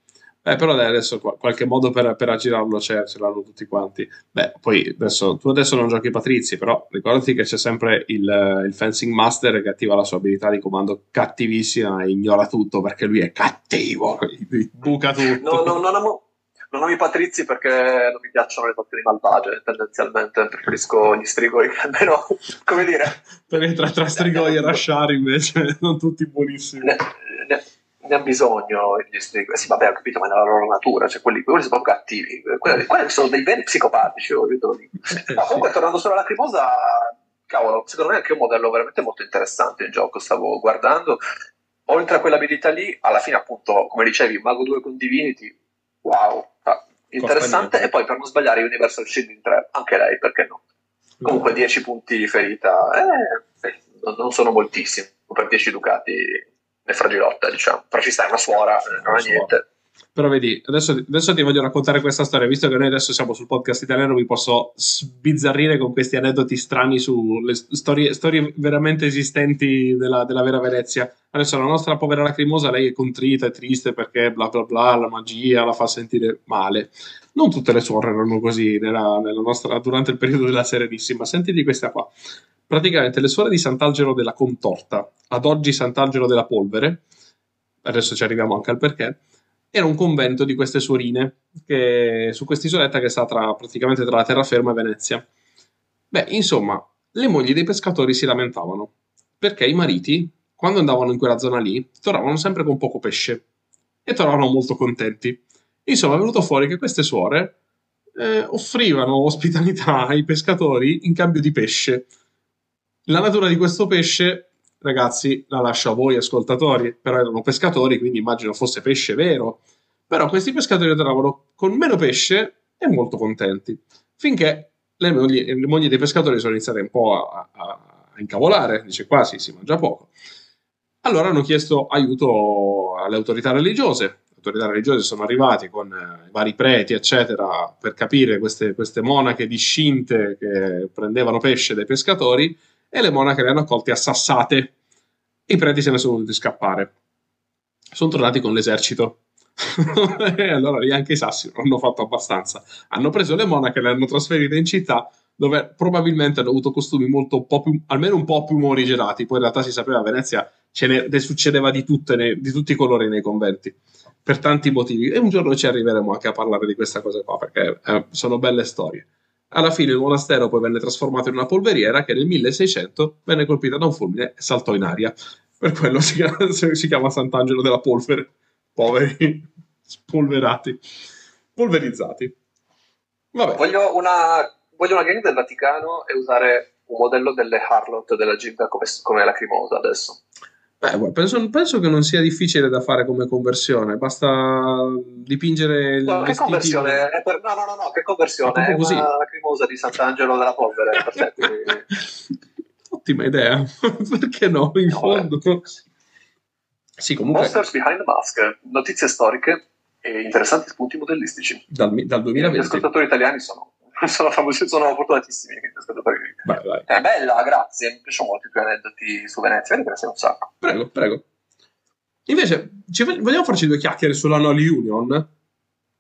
Eh, però dai, adesso qualche modo per, per aggirarlo c'è, ce l'hanno tutti quanti. Beh, poi adesso, tu adesso non giochi Patrizi, però ricordati che c'è sempre il, il, Fencing Master che attiva la sua abilità di comando cattivissima e ignora tutto perché lui è cattivo, buca tutto. No, no, non amo, non amo i Patrizi perché non mi piacciono le fazioni malvagie, tendenzialmente preferisco gli strigoi almeno, come dire... Perché tra, tra strigoi e Rashari invece non tutti buonissimi. Ne, ne, ne ha bisogno gli strigoi. Sì, vabbè, ho capito, ma è nella loro natura, cioè quelli, quelli sono proprio cattivi, quelli, quelli sono dei veri psicopatici, io lo dico. No, comunque, tornando solo alla lacrimosa, cavolo, secondo me è anche un modello veramente molto interessante in gioco, stavo guardando. Oltre a quell'abilità lì, alla fine, appunto, come dicevi, Mago 2 con Divinity, wow, interessante. E poi per non sbagliare, Universal Shield in 3, anche lei, perché no? Comunque 10 punti di ferita, eh, non sono moltissimi, per 10 ducati è fragilotta, diciamo. Però ci sta, è una suora, non ha niente. Però vedi, adesso, adesso, ti voglio raccontare questa storia, visto che noi adesso siamo sul podcast italiano, vi posso sbizzarrire con questi aneddoti strani sulle storie, storie veramente esistenti della, della, vera Venezia. Adesso la nostra povera lacrimosa, lei è contrita, è triste perché bla bla bla, la magia la fa sentire male. Non tutte le suore erano così nella, nella nostra, durante il periodo della Serenissima. Sentiti questa qua praticamente le suore di Sant'Angelo della Contorta, ad oggi Sant'Angelo della Polvere, adesso ci arriviamo anche al perché, era un convento di queste suorine che, su quest'isoletta che sta tra, praticamente tra la terraferma e Venezia. Beh, insomma, le mogli dei pescatori si lamentavano perché i mariti, quando andavano in quella zona lì, tornavano sempre con poco pesce. e tornavano molto contenti. Insomma, è venuto fuori che queste suore eh, offrivano ospitalità ai pescatori in cambio di pesce. La natura di questo pesce, ragazzi, la lascio a voi ascoltatori, però erano pescatori, quindi immagino fosse pesce vero. Però questi pescatori tornavano con meno pesce e molto contenti, finché le mogli, le mogli dei pescatori sono iniziate un po' a, a, a incavolare, dice quasi si mangia poco. Allora hanno chiesto aiuto alle autorità religiose. Le autorità religiose sono arrivate con eh, i vari preti, eccetera, per capire queste, queste monache discinte che prendevano pesce dai pescatori e le monache le hanno accolte assassate. I preti se ne sono dovuti scappare. Sono tornati con l'esercito. e allora lì anche i sassi non hanno fatto abbastanza. Hanno preso le monache e le hanno trasferite in città dove probabilmente hanno avuto costumi molto po' più, almeno un po' più morigerati. Poi in realtà si sapeva a Venezia ce ne, ne succedeva di, tutte, di tutti i colori nei conventi per tanti motivi. E un giorno ci arriveremo anche a parlare di questa cosa qua perché eh, sono belle storie. Alla fine il monastero poi venne trasformato in una polveriera che nel 1600 venne colpita da un fulmine e saltò in aria. Per quello si chiama, si chiama Sant'Angelo della Polvere. Poveri, spolverati, polverizzati. Vabbè. Voglio una, voglio una gang del Vaticano e usare un modello delle Harlot della Giga come, come lacrimosa adesso. Beh, penso, penso, che non sia difficile da fare come conversione, basta dipingere il no, che conversione? Per, no, no, no, no, che conversione? È così. una lacrimosa di Sant'Angelo della Polvere, Ottima idea, perché no, in no, fondo. Eh. Sì, comunque... Monsters Behind the Mask, notizie storiche e interessanti spunti modellistici. Dal, dal 2020. Gli ascoltatori italiani sono sono famosi, sono fortunatissimi. Vai, vai. È bella, grazie. Mi piacciono molto i tuoi aneddoti su Venezia, mi piace un sacco. Prego, prego. Invece, vogliamo farci due chiacchiere sulla Noli Union?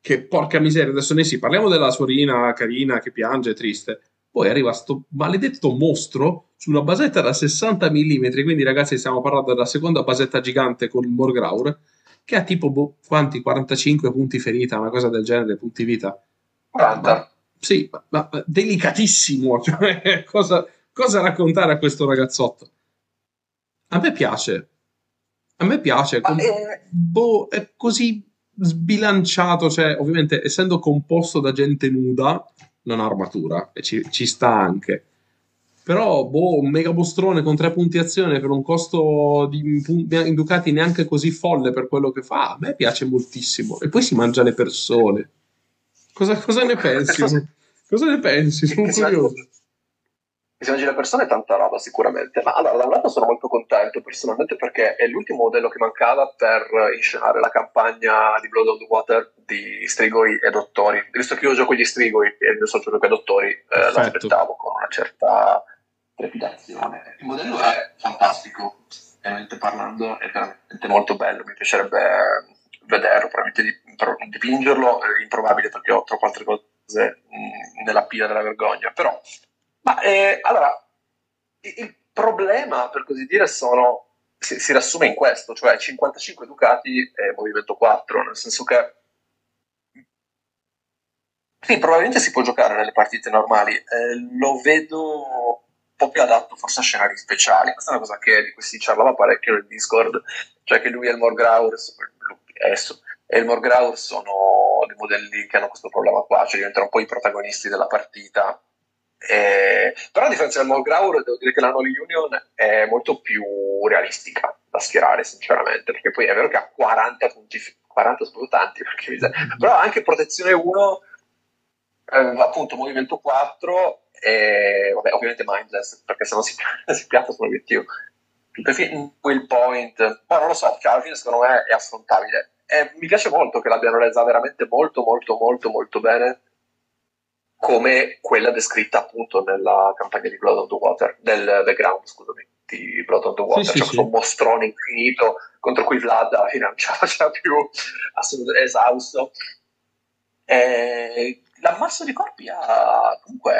Che porca miseria, adesso ne sì, parliamo della suorina carina che piange, triste. Poi arriva questo maledetto mostro su una basetta da 60 mm, quindi ragazzi stiamo parlando della seconda basetta gigante con il Morgraur, che ha tipo, boh, quanti? 45 punti ferita, una cosa del genere, punti vita. 40 sì, ma, ma delicatissimo. Cioè, cosa, cosa raccontare a questo ragazzotto? A me piace. A me piace. Com- è... Boh, è così sbilanciato. Cioè, ovviamente, essendo composto da gente nuda, non ha armatura, e ci, ci sta anche. Però, boh, un mega mostrone con tre punti azione per un costo di in Ducati neanche così folle per quello che fa, a me piace moltissimo. E poi si mangia le persone. Cosa, cosa ne pensi? cosa ne pensi? Sono curioso. Mi si mangi le persone tanta roba sicuramente, ma allora da un lato sono molto contento personalmente perché è l'ultimo modello che mancava per inscenare la campagna di Blood on the Water di strigoi e dottori. Visto che io gioco gli strigoi e il mio socio gioca dottori, eh, l'aspettavo con una certa trepidazione. Il modello è fantastico, veramente parlando è veramente molto bello, mi piacerebbe vederlo, probabilmente dipingerlo è improbabile perché ho troppo altre cose mh, nella pila della vergogna, però ma eh, allora il, problema per così dire sono si, si, riassume in questo, cioè 55 ducati e movimento 4, nel senso che sì, probabilmente si può giocare nelle partite normali, eh, lo vedo un po' più adatto forse a scenari speciali. Questa è una cosa che, di cui si parlava parecchio nel Discord, cioè che lui e il Morgraurs, adesso, e il Morgraur sono dei modelli che hanno questo problema qua, cioè diventano un po' i protagonisti della partita. E... Però a differenza del Morgraur devo dire che la Noli Union è molto più realistica da schierare sinceramente, perché poi è vero che ha 40 punti, 40 sono tanti, però anche protezione 1, eh, appunto movimento 4 e vabbè, ovviamente mindless, perché se no si, si piazza sull'obiettivo quel point, ma non lo so, cioè alla fine secondo me è affrontabile. E mi piace molto che l'abbiano resa veramente molto, molto, molto, molto bene, come quella descritta appunto nella campagna di Blood on the Water, del, del ground, scusami, di Blood on the Water, sì, cioè sì, questo sì. mostrone infinito contro cui Vlad alla fine non ce la faceva più, assolutamente esausto. E l'ammasso di corpi ha comunque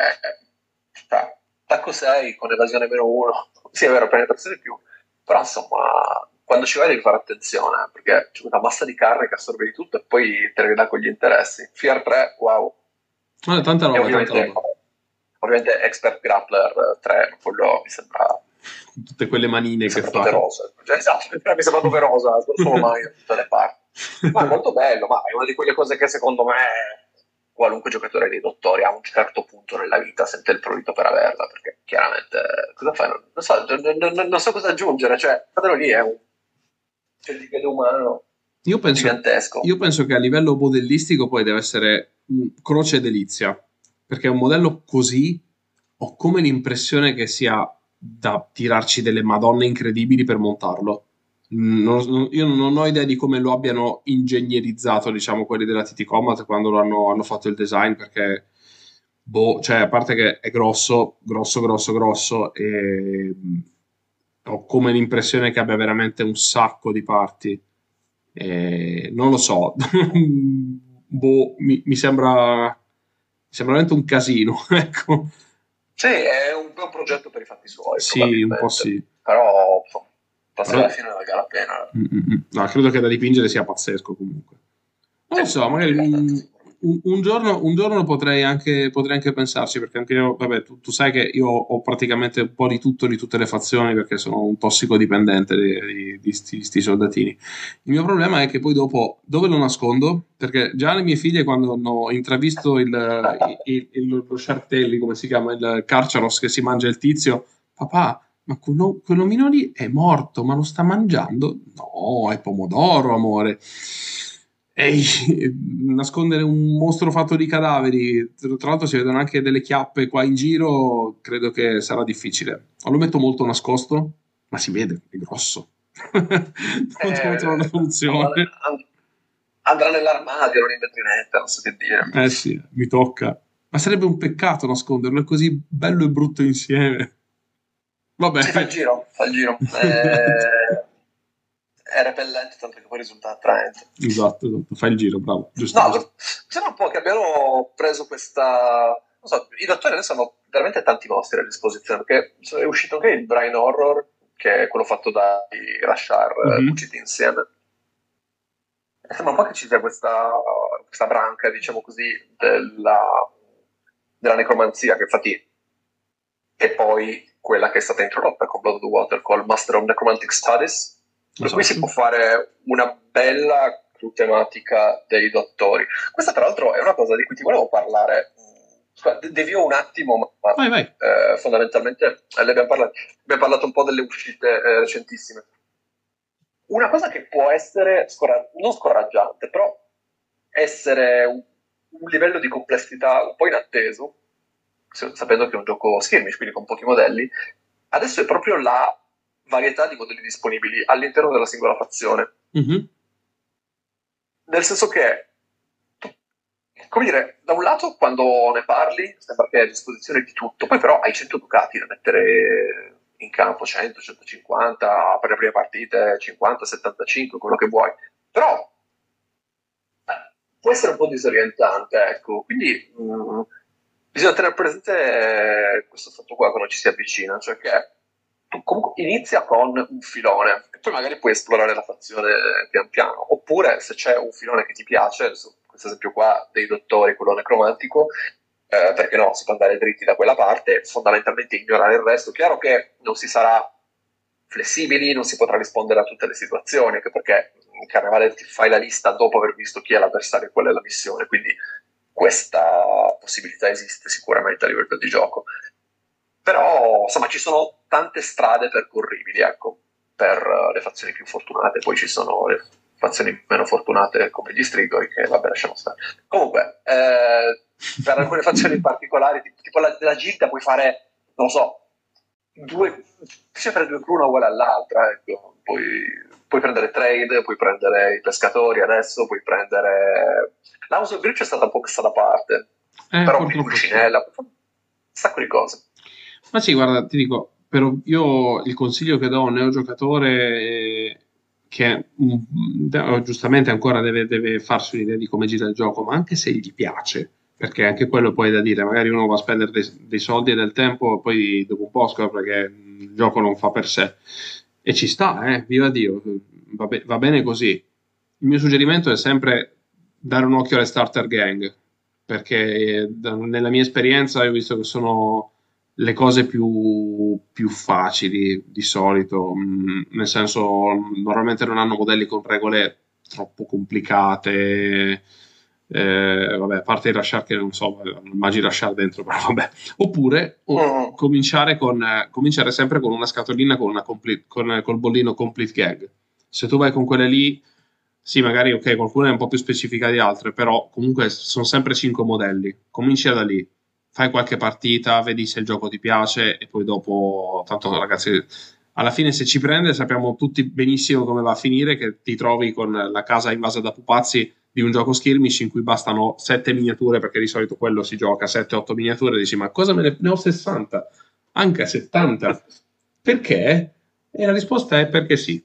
cioè, attacco 6 con evasione meno 1, sì è vero, penetrazione più però insomma quando ci vai devi fare attenzione perché c'è una massa di carne che assorbe di tutto e poi te ne dà con gli interessi. Fear 3 wow. Ah, tanta roba, ovviamente, tanta roba. ovviamente Expert Grappler 3 quello mi sembra tutte quelle manine che fa. doverosa cioè, esatto mi sembra doverosa non sono mai da tutte le parti. Ma è molto bello, ma è una di quelle cose che secondo me qualunque giocatore dei dottori a un certo punto nella vita sente il prurito per averla, perché chiaramente cosa fai? Non, non, so, non, non so, cosa aggiungere, cioè, quello lì è un certificato umano io penso, gigantesco. Io penso che a livello modellistico poi deve essere croce delizia, perché un modello così ho come l'impressione che sia da tirarci delle madonne incredibili per montarlo. Non, io non ho idea di come lo abbiano ingegnerizzato, diciamo, quelli della TT Combat quando lo hanno, hanno fatto il design, perché, boh, cioè, a parte che è grosso, grosso, grosso, grosso, e ho come l'impressione che abbia veramente un sacco di parti. E non lo so, boh, mi, mi, sembra, mi sembra veramente un casino, ecco. Sì, è un buon progetto per i fatti suoi. Sì, un po' sì. Però passare alla fine valga la pena. Mm-mm. No, credo che da dipingere sia pazzesco comunque. Non lo so, magari un, giorno, un giorno potrei, anche, potrei anche pensarci, perché anche io, vabbè, tu, tu, sai che io ho praticamente un po' di tutto di tutte le fazioni, perché sono un tossicodipendente di, di, sti soldatini. Il mio problema è che poi dopo, dove lo nascondo? Perché già le mie figlie, quando hanno intravisto il, il, il, lo Sciartelli, come si chiama, il Carciaros che si mangia il tizio, papà, ma quello, quell'omino lì è morto, ma lo sta mangiando? No, è pomodoro, amore. Ehi, nascondere un mostro fatto di cadaveri, tra l'altro si vedono anche delle chiappe qua in giro, credo che sarà difficile. Lo metto molto nascosto, ma si vede, è grosso. non eh, trovo una soluzione. Andrà nell'armadio, non in vetrinetta, non so che dire. Eh sì, mi tocca. Ma sarebbe un peccato nasconderlo, è così bello e brutto insieme. Vabbè. Sì, fa il giro, fa il giro. Eh, è repellente, tanto che poi risulta attraente. Esatto, esatto, fai il giro, bravo. Giusto no, sembra un po' che abbiano preso questa... Non so, i dottori adesso hanno veramente tanti mostri a disposizione, perché è uscito anche il Brain Horror, che è quello fatto da Rashar, mm-hmm. usciti insieme. E sembra un po' che ci sia questa, questa branca, diciamo così, della, della necromanzia, che infatti è poi quella che è stata introdotta con Blood of the Water col Master of Necromantic Studies, per cui si può fare una bella tematica dei dottori. Questa, tra l'altro, è una cosa di cui ti volevo parlare. Devio un attimo, ma vai, vai. Eh, fondamentalmente eh, abbiamo, parlato, abbiamo, parlato, un po' delle uscite eh, recentissime. Una cosa che può essere scora- non scoraggiante, però essere un, un, livello di complessità un po' inatteso, sapendo che è un gioco skirmish, quindi con pochi modelli, adesso è proprio la varietà di modelli disponibili all'interno della singola fazione. Mm-hmm. Nel senso che, come dire, da un lato quando ne parli sembra che hai a disposizione di tutto, poi però hai 100 ducati da mettere in campo, 100, 150, per le prime partite 50, 75, quello che vuoi. Però può essere un po' disorientante, ecco, quindi mh, mm, bisogna tenere presente questo fatto qua quando ci si avvicina, cioè che comunque inizia con un filone e poi magari puoi esplorare la fazione pian piano. Oppure se c'è un filone che ti piace, questo esempio qua dei dottori, quello necromantico, eh, perché no, si può andare dritti da quella parte, fondamentalmente ignorare il resto. Chiaro che non si sarà flessibili, non si potrà rispondere a tutte le situazioni, anche perché in carnevale ti fai la lista dopo aver visto chi è l'avversario e qual è la missione, quindi questa possibilità esiste sicuramente a livello di gioco. Però, insomma, ci sono tante strade percorribili, ecco, per uh, le fazioni più fortunate. Poi ci sono le fazioni meno fortunate come gli strigoi, che vabbè, lasciamo stare. Comunque, eh, per alcune fazioni particolari, tipo, tipo la, la gilda, puoi fare, non so, due, sempre due cruna uguale all'altra, ecco. Puoi, puoi prendere trade, puoi prendere i pescatori adesso, puoi prendere... L'House of Breach è stata un po' messa da parte, eh, però più cucinella, un sacco di cose. Ma sì, guarda, ti dico, però io il consiglio che do a un neogiocatore è che giustamente ancora deve, deve farsi un'idea di come gira il gioco, ma anche se gli piace, perché anche quello poi è da dire, magari uno va a spendere dei, dei soldi e del tempo, poi dopo un po' scopre che il gioco non fa per sé. E ci sta, eh, viva Dio, va, be- va bene così. Il mio suggerimento è sempre dare un occhio alle starter gang, perché nella mia esperienza ho visto che sono le cose più, più facili di solito, mh, mm, nel senso normalmente non hanno modelli con regole troppo complicate. Eh, vabbè, a parte lasciare che non so, immagini lasciare dentro, però vabbè. Oppure o, mm. cominciare, con, eh, cominciare sempre con una scatolina con una complete, con, col bollino complete gag. Se tu vai con quelle lì, sì, magari ok, qualcuna è un po' più specifica di altre, però comunque sono sempre cinque modelli. Cominci da lì, fai qualche partita, vedi se il gioco ti piace e poi dopo, tanto ragazzi, alla fine se ci prende sappiamo tutti benissimo come va a finire, che ti trovi con la casa invasa da pupazzi di un gioco skirmish in cui bastano 7 miniature, perché di solito quello si gioca 7-8 miniature, e dici ma cosa me ne, ne ho 60? Anche 70? Perché? E la risposta è perché sì.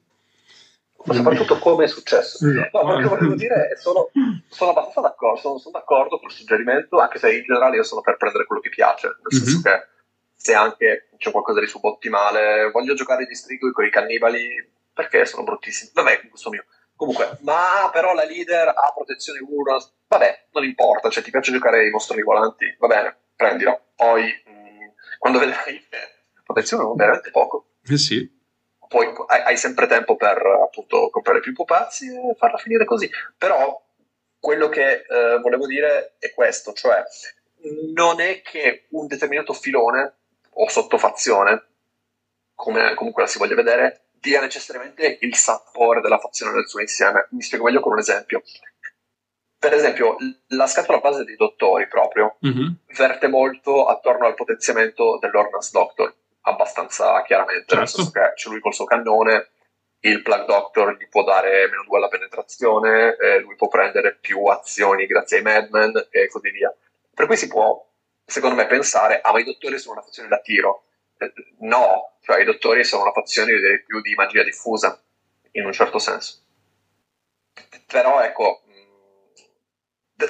Ma soprattutto come è successo. No, quello che volevo dire è sono, sono abbastanza d'accordo, sono, sono, d'accordo col suggerimento, anche se in generale io sono per prendere quello che piace, nel mm-hmm. senso che se anche c'è qualcosa di subottimale, voglio giocare gli strigoi con i cannibali perché sono bruttissimi. Vabbè, questo mio. Comunque, ma però la leader ha protezione 1, vabbè, non importa, cioè ti piace giocare i mostri volanti, va bene, prendilo. Poi, mh, mm, quando vedrai protezione 1 veramente poco. Eh sì. Poi hai, hai, sempre tempo per appunto comprare più pupazzi e farla finire così. Però quello che eh, volevo dire è questo, cioè non è che un determinato filone o sottofazione, come comunque la si voglia vedere, dia necessariamente il sapore della fazione nel suo insieme. Mi spiego meglio con un esempio. Per esempio, la scatola base dei dottori proprio mm-hmm. verte molto attorno al potenziamento dell'Ordnance Doctor, abbastanza chiaramente, certo. nel senso che c'è lui col suo cannone, il Plug Doctor gli può dare meno 2 alla penetrazione, eh, lui può prendere più azioni grazie ai Madmen e così via. Per cui si può, secondo me, pensare, ah ma i dottori sono una fazione da tiro. Eh, no, cioè i dottori sono una fazione direi più di magia diffusa, in un certo senso. Però ecco,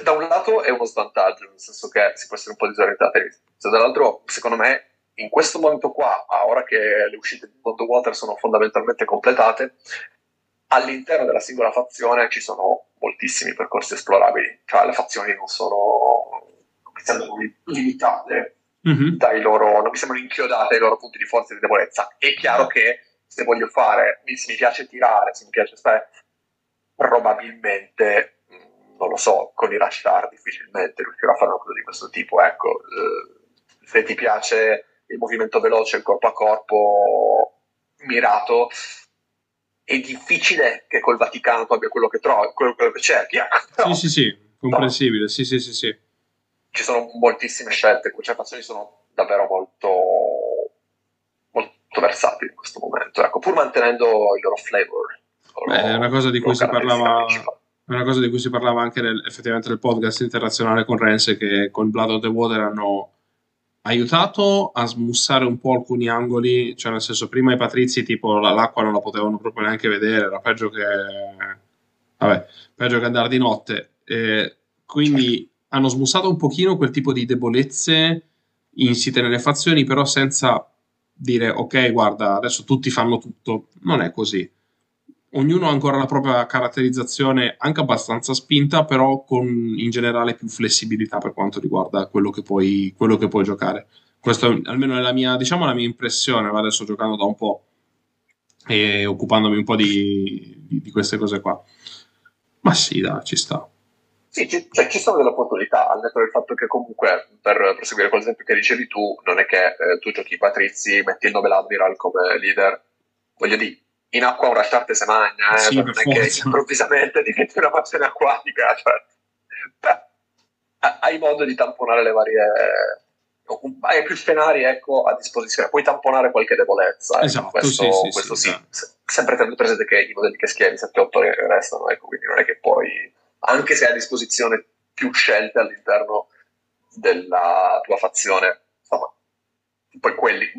da un lato è uno svantaggio, nel senso che si può essere un po' disorientati, dall'altro, secondo me, in questo momento qua, ora che le uscite di Bond Water sono fondamentalmente completate, all'interno della singola fazione ci sono moltissimi percorsi esplorabili, cioè le fazioni non sono, limitate mm-hmm. dai loro, non mi sembrano inchiodate ai loro punti di forza e di debolezza. È chiaro che se voglio fare, se mi piace tirare, se mi piace stare, probabilmente, mm, non lo so, con i rush difficilmente riuscirò a fare una cosa di questo tipo. Ecco, eh, se ti piace il movimento veloce, il corpo a corpo mirato, è difficile che col Vaticano tu abbia quello che trovi, quello, quello che cerchi. Ecco. sì, sì, sì, comprensibile, no. sì, sì, sì, sì ci sono moltissime scelte, le fazioni sono davvero molto, molto versatili in questo momento, ecco, pur mantenendo il loro flavor. Beh, è una cosa di cui si parlava. È una cosa di cui si parlava anche nel, effettivamente nel podcast internazionale con Rense che con Blood of the Water hanno aiutato a smussare un po' alcuni angoli, cioè nel senso prima i patrizi tipo l'acqua non la potevano proprio neanche vedere, era peggio che vabbè, peggio che andare di notte. E quindi hanno smussato un pochino quel tipo di debolezze insite nelle fazioni, però senza dire ok, guarda, adesso tutti fanno tutto. Non è così. Ognuno ha ancora la propria caratterizzazione anche abbastanza spinta, però con in generale più flessibilità per quanto riguarda quello che puoi, quello che puoi giocare. Questo almeno è la mia, diciamo, la mia impressione, adesso giocando da un po' e occupandomi un po' di, di, di queste cose qua. Ma sì, dai, ci sta. Sì, ci, cioè, ci sono delle opportunità, al netto del fatto che comunque, per proseguire con l'esempio che dicevi tu, non è che eh, tu giochi Patrizi, metti il Nobel Admiral come leader, voglio dire, in acqua un rastarte se magna, eh, sì, non è che improvvisamente diventi una fazione acquatica, cioè, beh, hai modo di tamponare le varie... Hai più scenari ecco, a disposizione, puoi tamponare qualche debolezza. Eh, esatto, questo, sì, sì, questo sì, sì. Sempre tenendo presente che i modelli che schiavi 7-8 restano, ecco, quindi non è che puoi anche se hai a disposizione più scelte all'interno della tua fazione, poi quelli,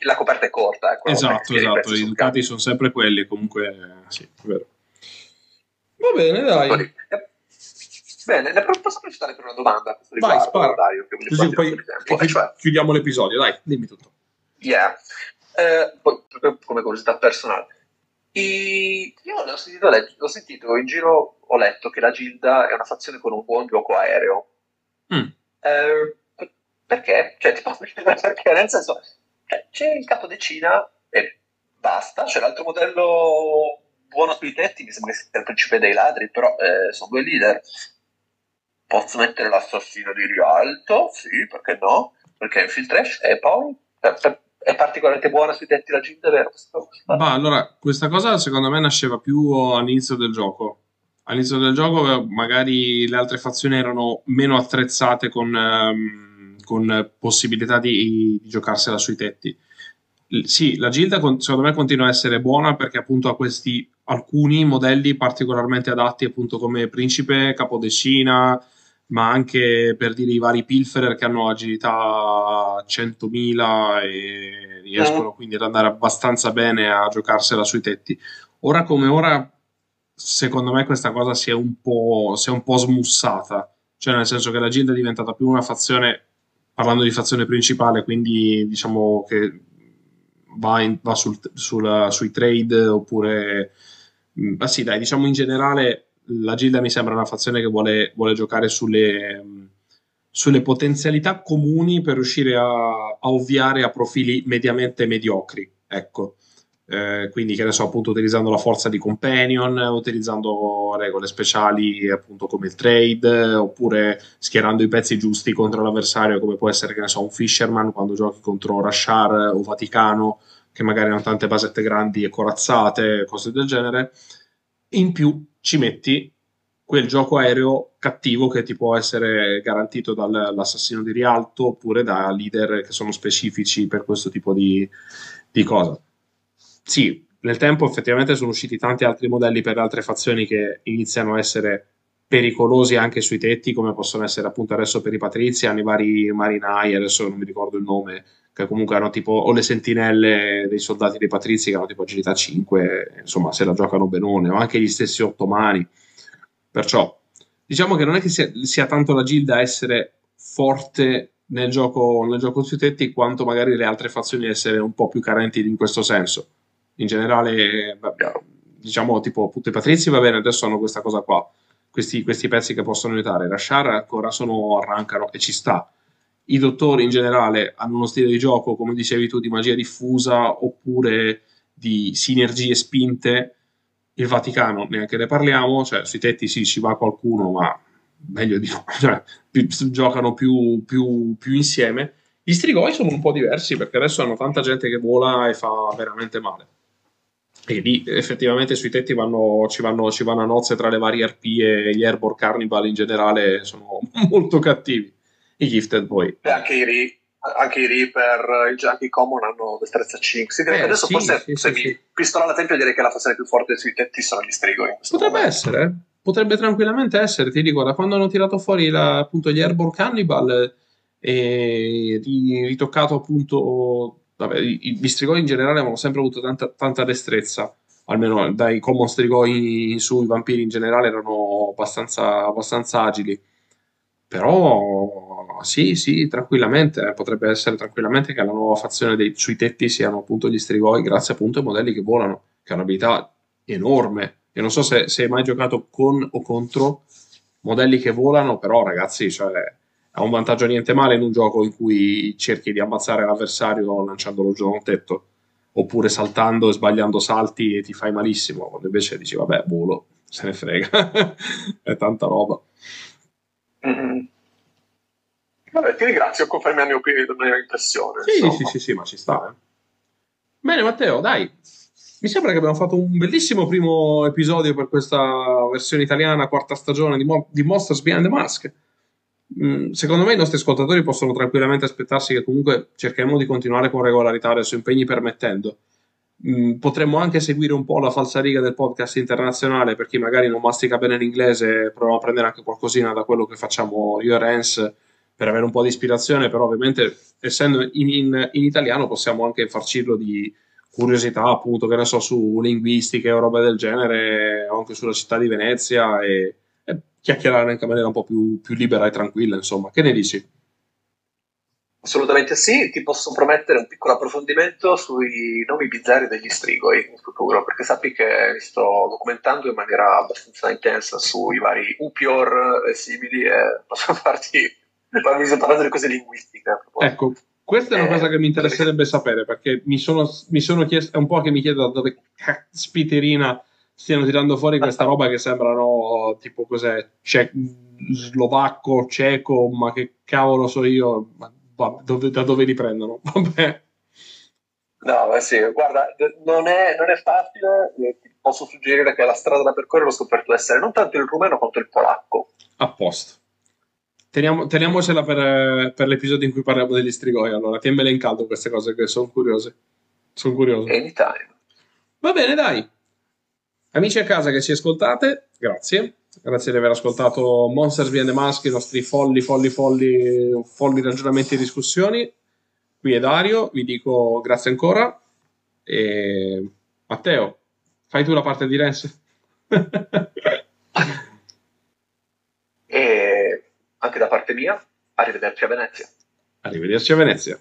la coperta è corta. Ecco, esatto, esatto, i ducati sono sempre quelli, comunque sì, è vero. Va bene, dai. Bene, ne posso approfittare per una domanda Vai, spara. Dario, che Così poi chi- cioè, chiudiamo l'episodio, dai, dimmi tutto. Yeah. Eh, poi, come curiosità personale, e io l'ho sentito, l'ho sentito in giro, ho letto che la Gilda è una fazione con un buon gioco aereo. Mm. Eh, perché? Cioè, tipo, perché nel senso, cioè, c'è il capo decina e basta, c'è l'altro modello buono sui tetti mi sembra che sia il principe dei ladri, però eh, sono due leader. Posso mettere l'assassino di Rialto? Sì, perché no? Perché è Infiltrash e poi è particolarmente buona sui tetti la Gilda, vero? Ma allora, questa cosa secondo me nasceva più all'inizio del gioco. All'inizio del gioco magari le altre fazioni erano meno attrezzate con, um, con possibilità di, di giocarsela sui tetti sì, la Gilda secondo me continua a essere buona perché appunto ha questi alcuni modelli particolarmente adatti appunto come Principe, Capodescina, ma anche per dire i vari Pilferer che hanno agilità 100.000 e riescono mm. quindi ad andare abbastanza bene a giocarsela sui tetti. Ora come ora, secondo me questa cosa si è un po', si è un po smussata, cioè nel senso che la Gilda è diventata più una fazione, parlando di fazione principale, quindi diciamo che va, in, va sul, sulla, sui trade oppure... Mm, ma sì, dai, diciamo in generale la Gilda mi sembra una fazione che vuole, vuole giocare sulle, sulle, potenzialità comuni per riuscire a, a, ovviare a profili mediamente mediocri. Ecco. Eh, quindi, che ne so, appunto, utilizzando la forza di companion, utilizzando regole speciali appunto come il trade, oppure schierando i pezzi giusti contro l'avversario, come può essere, che ne so, un Fisherman quando giochi contro Rashar o Vaticano, che magari hanno tante basette grandi e corazzate, cose del genere. In più ci metti quel gioco aereo cattivo che ti può essere garantito dall'assassino di Rialto oppure da leader che sono specifici per questo tipo di, di cosa sì, nel tempo effettivamente sono usciti tanti altri modelli per altre fazioni che iniziano a essere pericolosi anche sui tetti, come possono essere appunto adesso per i patrizi, hanno i vari marinai, adesso non mi ricordo il nome, che comunque hanno tipo, o le sentinelle dei soldati dei patrizi che hanno tipo agilità 5, insomma se la giocano benone, o anche gli stessi ottomani. Perciò diciamo che non è che sia, sia tanto la gilda essere forte nel gioco, nel gioco sui tetti, quanto magari le altre fazioni essere un po' più carenti in questo senso in generale, diciamo tipo i patrizi va bene, adesso hanno questa cosa qua, questi, questi pezzi che possono aiutare. Rashar ancora sono, arrancano e ci sta. I dottori in generale hanno uno stile di gioco, come dicevi tu, di magia diffusa oppure di sinergie spinte. Il Vaticano neanche ne parliamo, cioè sui tetti sì ci va qualcuno, ma meglio di no, cioè, più, giocano più, più, più insieme. Gli strigoi sono un po' diversi perché adesso hanno tanta gente che vola e fa veramente male e lì effettivamente sui tetti vanno, ci, vanno, ci, vanno, a nozze tra le varie RP e gli Airborne Carnival in generale sono molto cattivi. I Gifted poi. Anche i, ri, anche i Reaper, i Junkie Common hanno destrezza 5. Sì, eh, adesso sì, forse sì, se sì, mi pistola alla tempio direi che la fazione più forte sui tetti sono gli Strigoi. Potrebbe momento. essere, potrebbe tranquillamente essere, ti dico, da quando hanno tirato fuori la, appunto gli Airborne Cannibal e ritoccato appunto vabbè, i, gli strigoi in generale avevano sempre avuto tanta, tanta destrezza, almeno dai common strigoi su, i vampiri in generale erano abbastanza, abbastanza agili. Però sì, sì, tranquillamente, potrebbe essere tranquillamente che la nuova fazione dei, sui tetti siano appunto gli strigoi, grazie appunto ai modelli che volano, che hanno un'abilità enorme. E non so se, se hai mai giocato con o contro modelli che volano, però ragazzi, cioè, ha un vantaggio niente male in un gioco in cui cerchi di ammazzare l'avversario lanciandolo giù da un tetto oppure saltando e sbagliando salti e ti fai malissimo quando invece dici vabbè volo se ne frega. È tanta roba. Mm-hmm. vabbè ti ringrazio confermi la mia, la mia impressione sì, sì, sì sì ma ci sta eh. bene Matteo dai. Mi sembra che abbiamo fatto un bellissimo primo episodio per questa versione italiana quarta stagione di, Mo- di Monsters Behind the Mask secondo me i nostri ascoltatori possono tranquillamente aspettarsi che comunque cercheremo di continuare con regolarità adesso impegni permettendo. Mm, potremmo anche seguire un po' la falsariga del podcast internazionale per chi magari non mastica bene l'inglese, proviamo a prendere anche qualcosina da quello che facciamo io e Rens per avere un po' di ispirazione, però ovviamente essendo in, in, in italiano possiamo anche farcirlo di curiosità appunto che ne so su linguistiche o robe del genere o anche sulla città di Venezia e chiacchierare anche in maniera un po' più, più libera e tranquilla, insomma. Che ne dici? Assolutamente sì, ti posso promettere un piccolo approfondimento sui nomi bizzarri degli strigoi in futuro, perché sappi che mi sto documentando in maniera abbastanza intensa sui vari Upior e simili e posso farti farmi parlando di cose linguistiche. Ecco, questa è una eh, cosa che mi interesserebbe sapere, perché mi sono, mi sono chiesto, è un po' che mi chiedo da dove caspiterina stiano tirando fuori questa roba che sembrano tipo cos'è, ce- slovacco, ceco, ma che cavolo so io, ma, dove, da dove li prendono? Vabbè. No, ma sì, guarda, non è, non è facile, ti posso suggerire che la strada da percorrere ho scoperto essere non tanto il rumeno quanto il polacco. A posto. Teniamo, teniamocela per, per, l'episodio in cui parliamo degli strigoi. Allora, tienmele in caldo queste cose che sono curiose. Sono curioso. Anytime. Va bene, dai. Amici a casa che ci ascoltate, grazie. Grazie di aver ascoltato Monsters Via the Mask, i nostri folli, folli, folli, folli ragionamenti e discussioni. Qui è Dario, vi dico grazie ancora. E Matteo, fai tu la parte di Rense. e anche da parte mia, arrivederci a Venezia. Arrivederci a Venezia.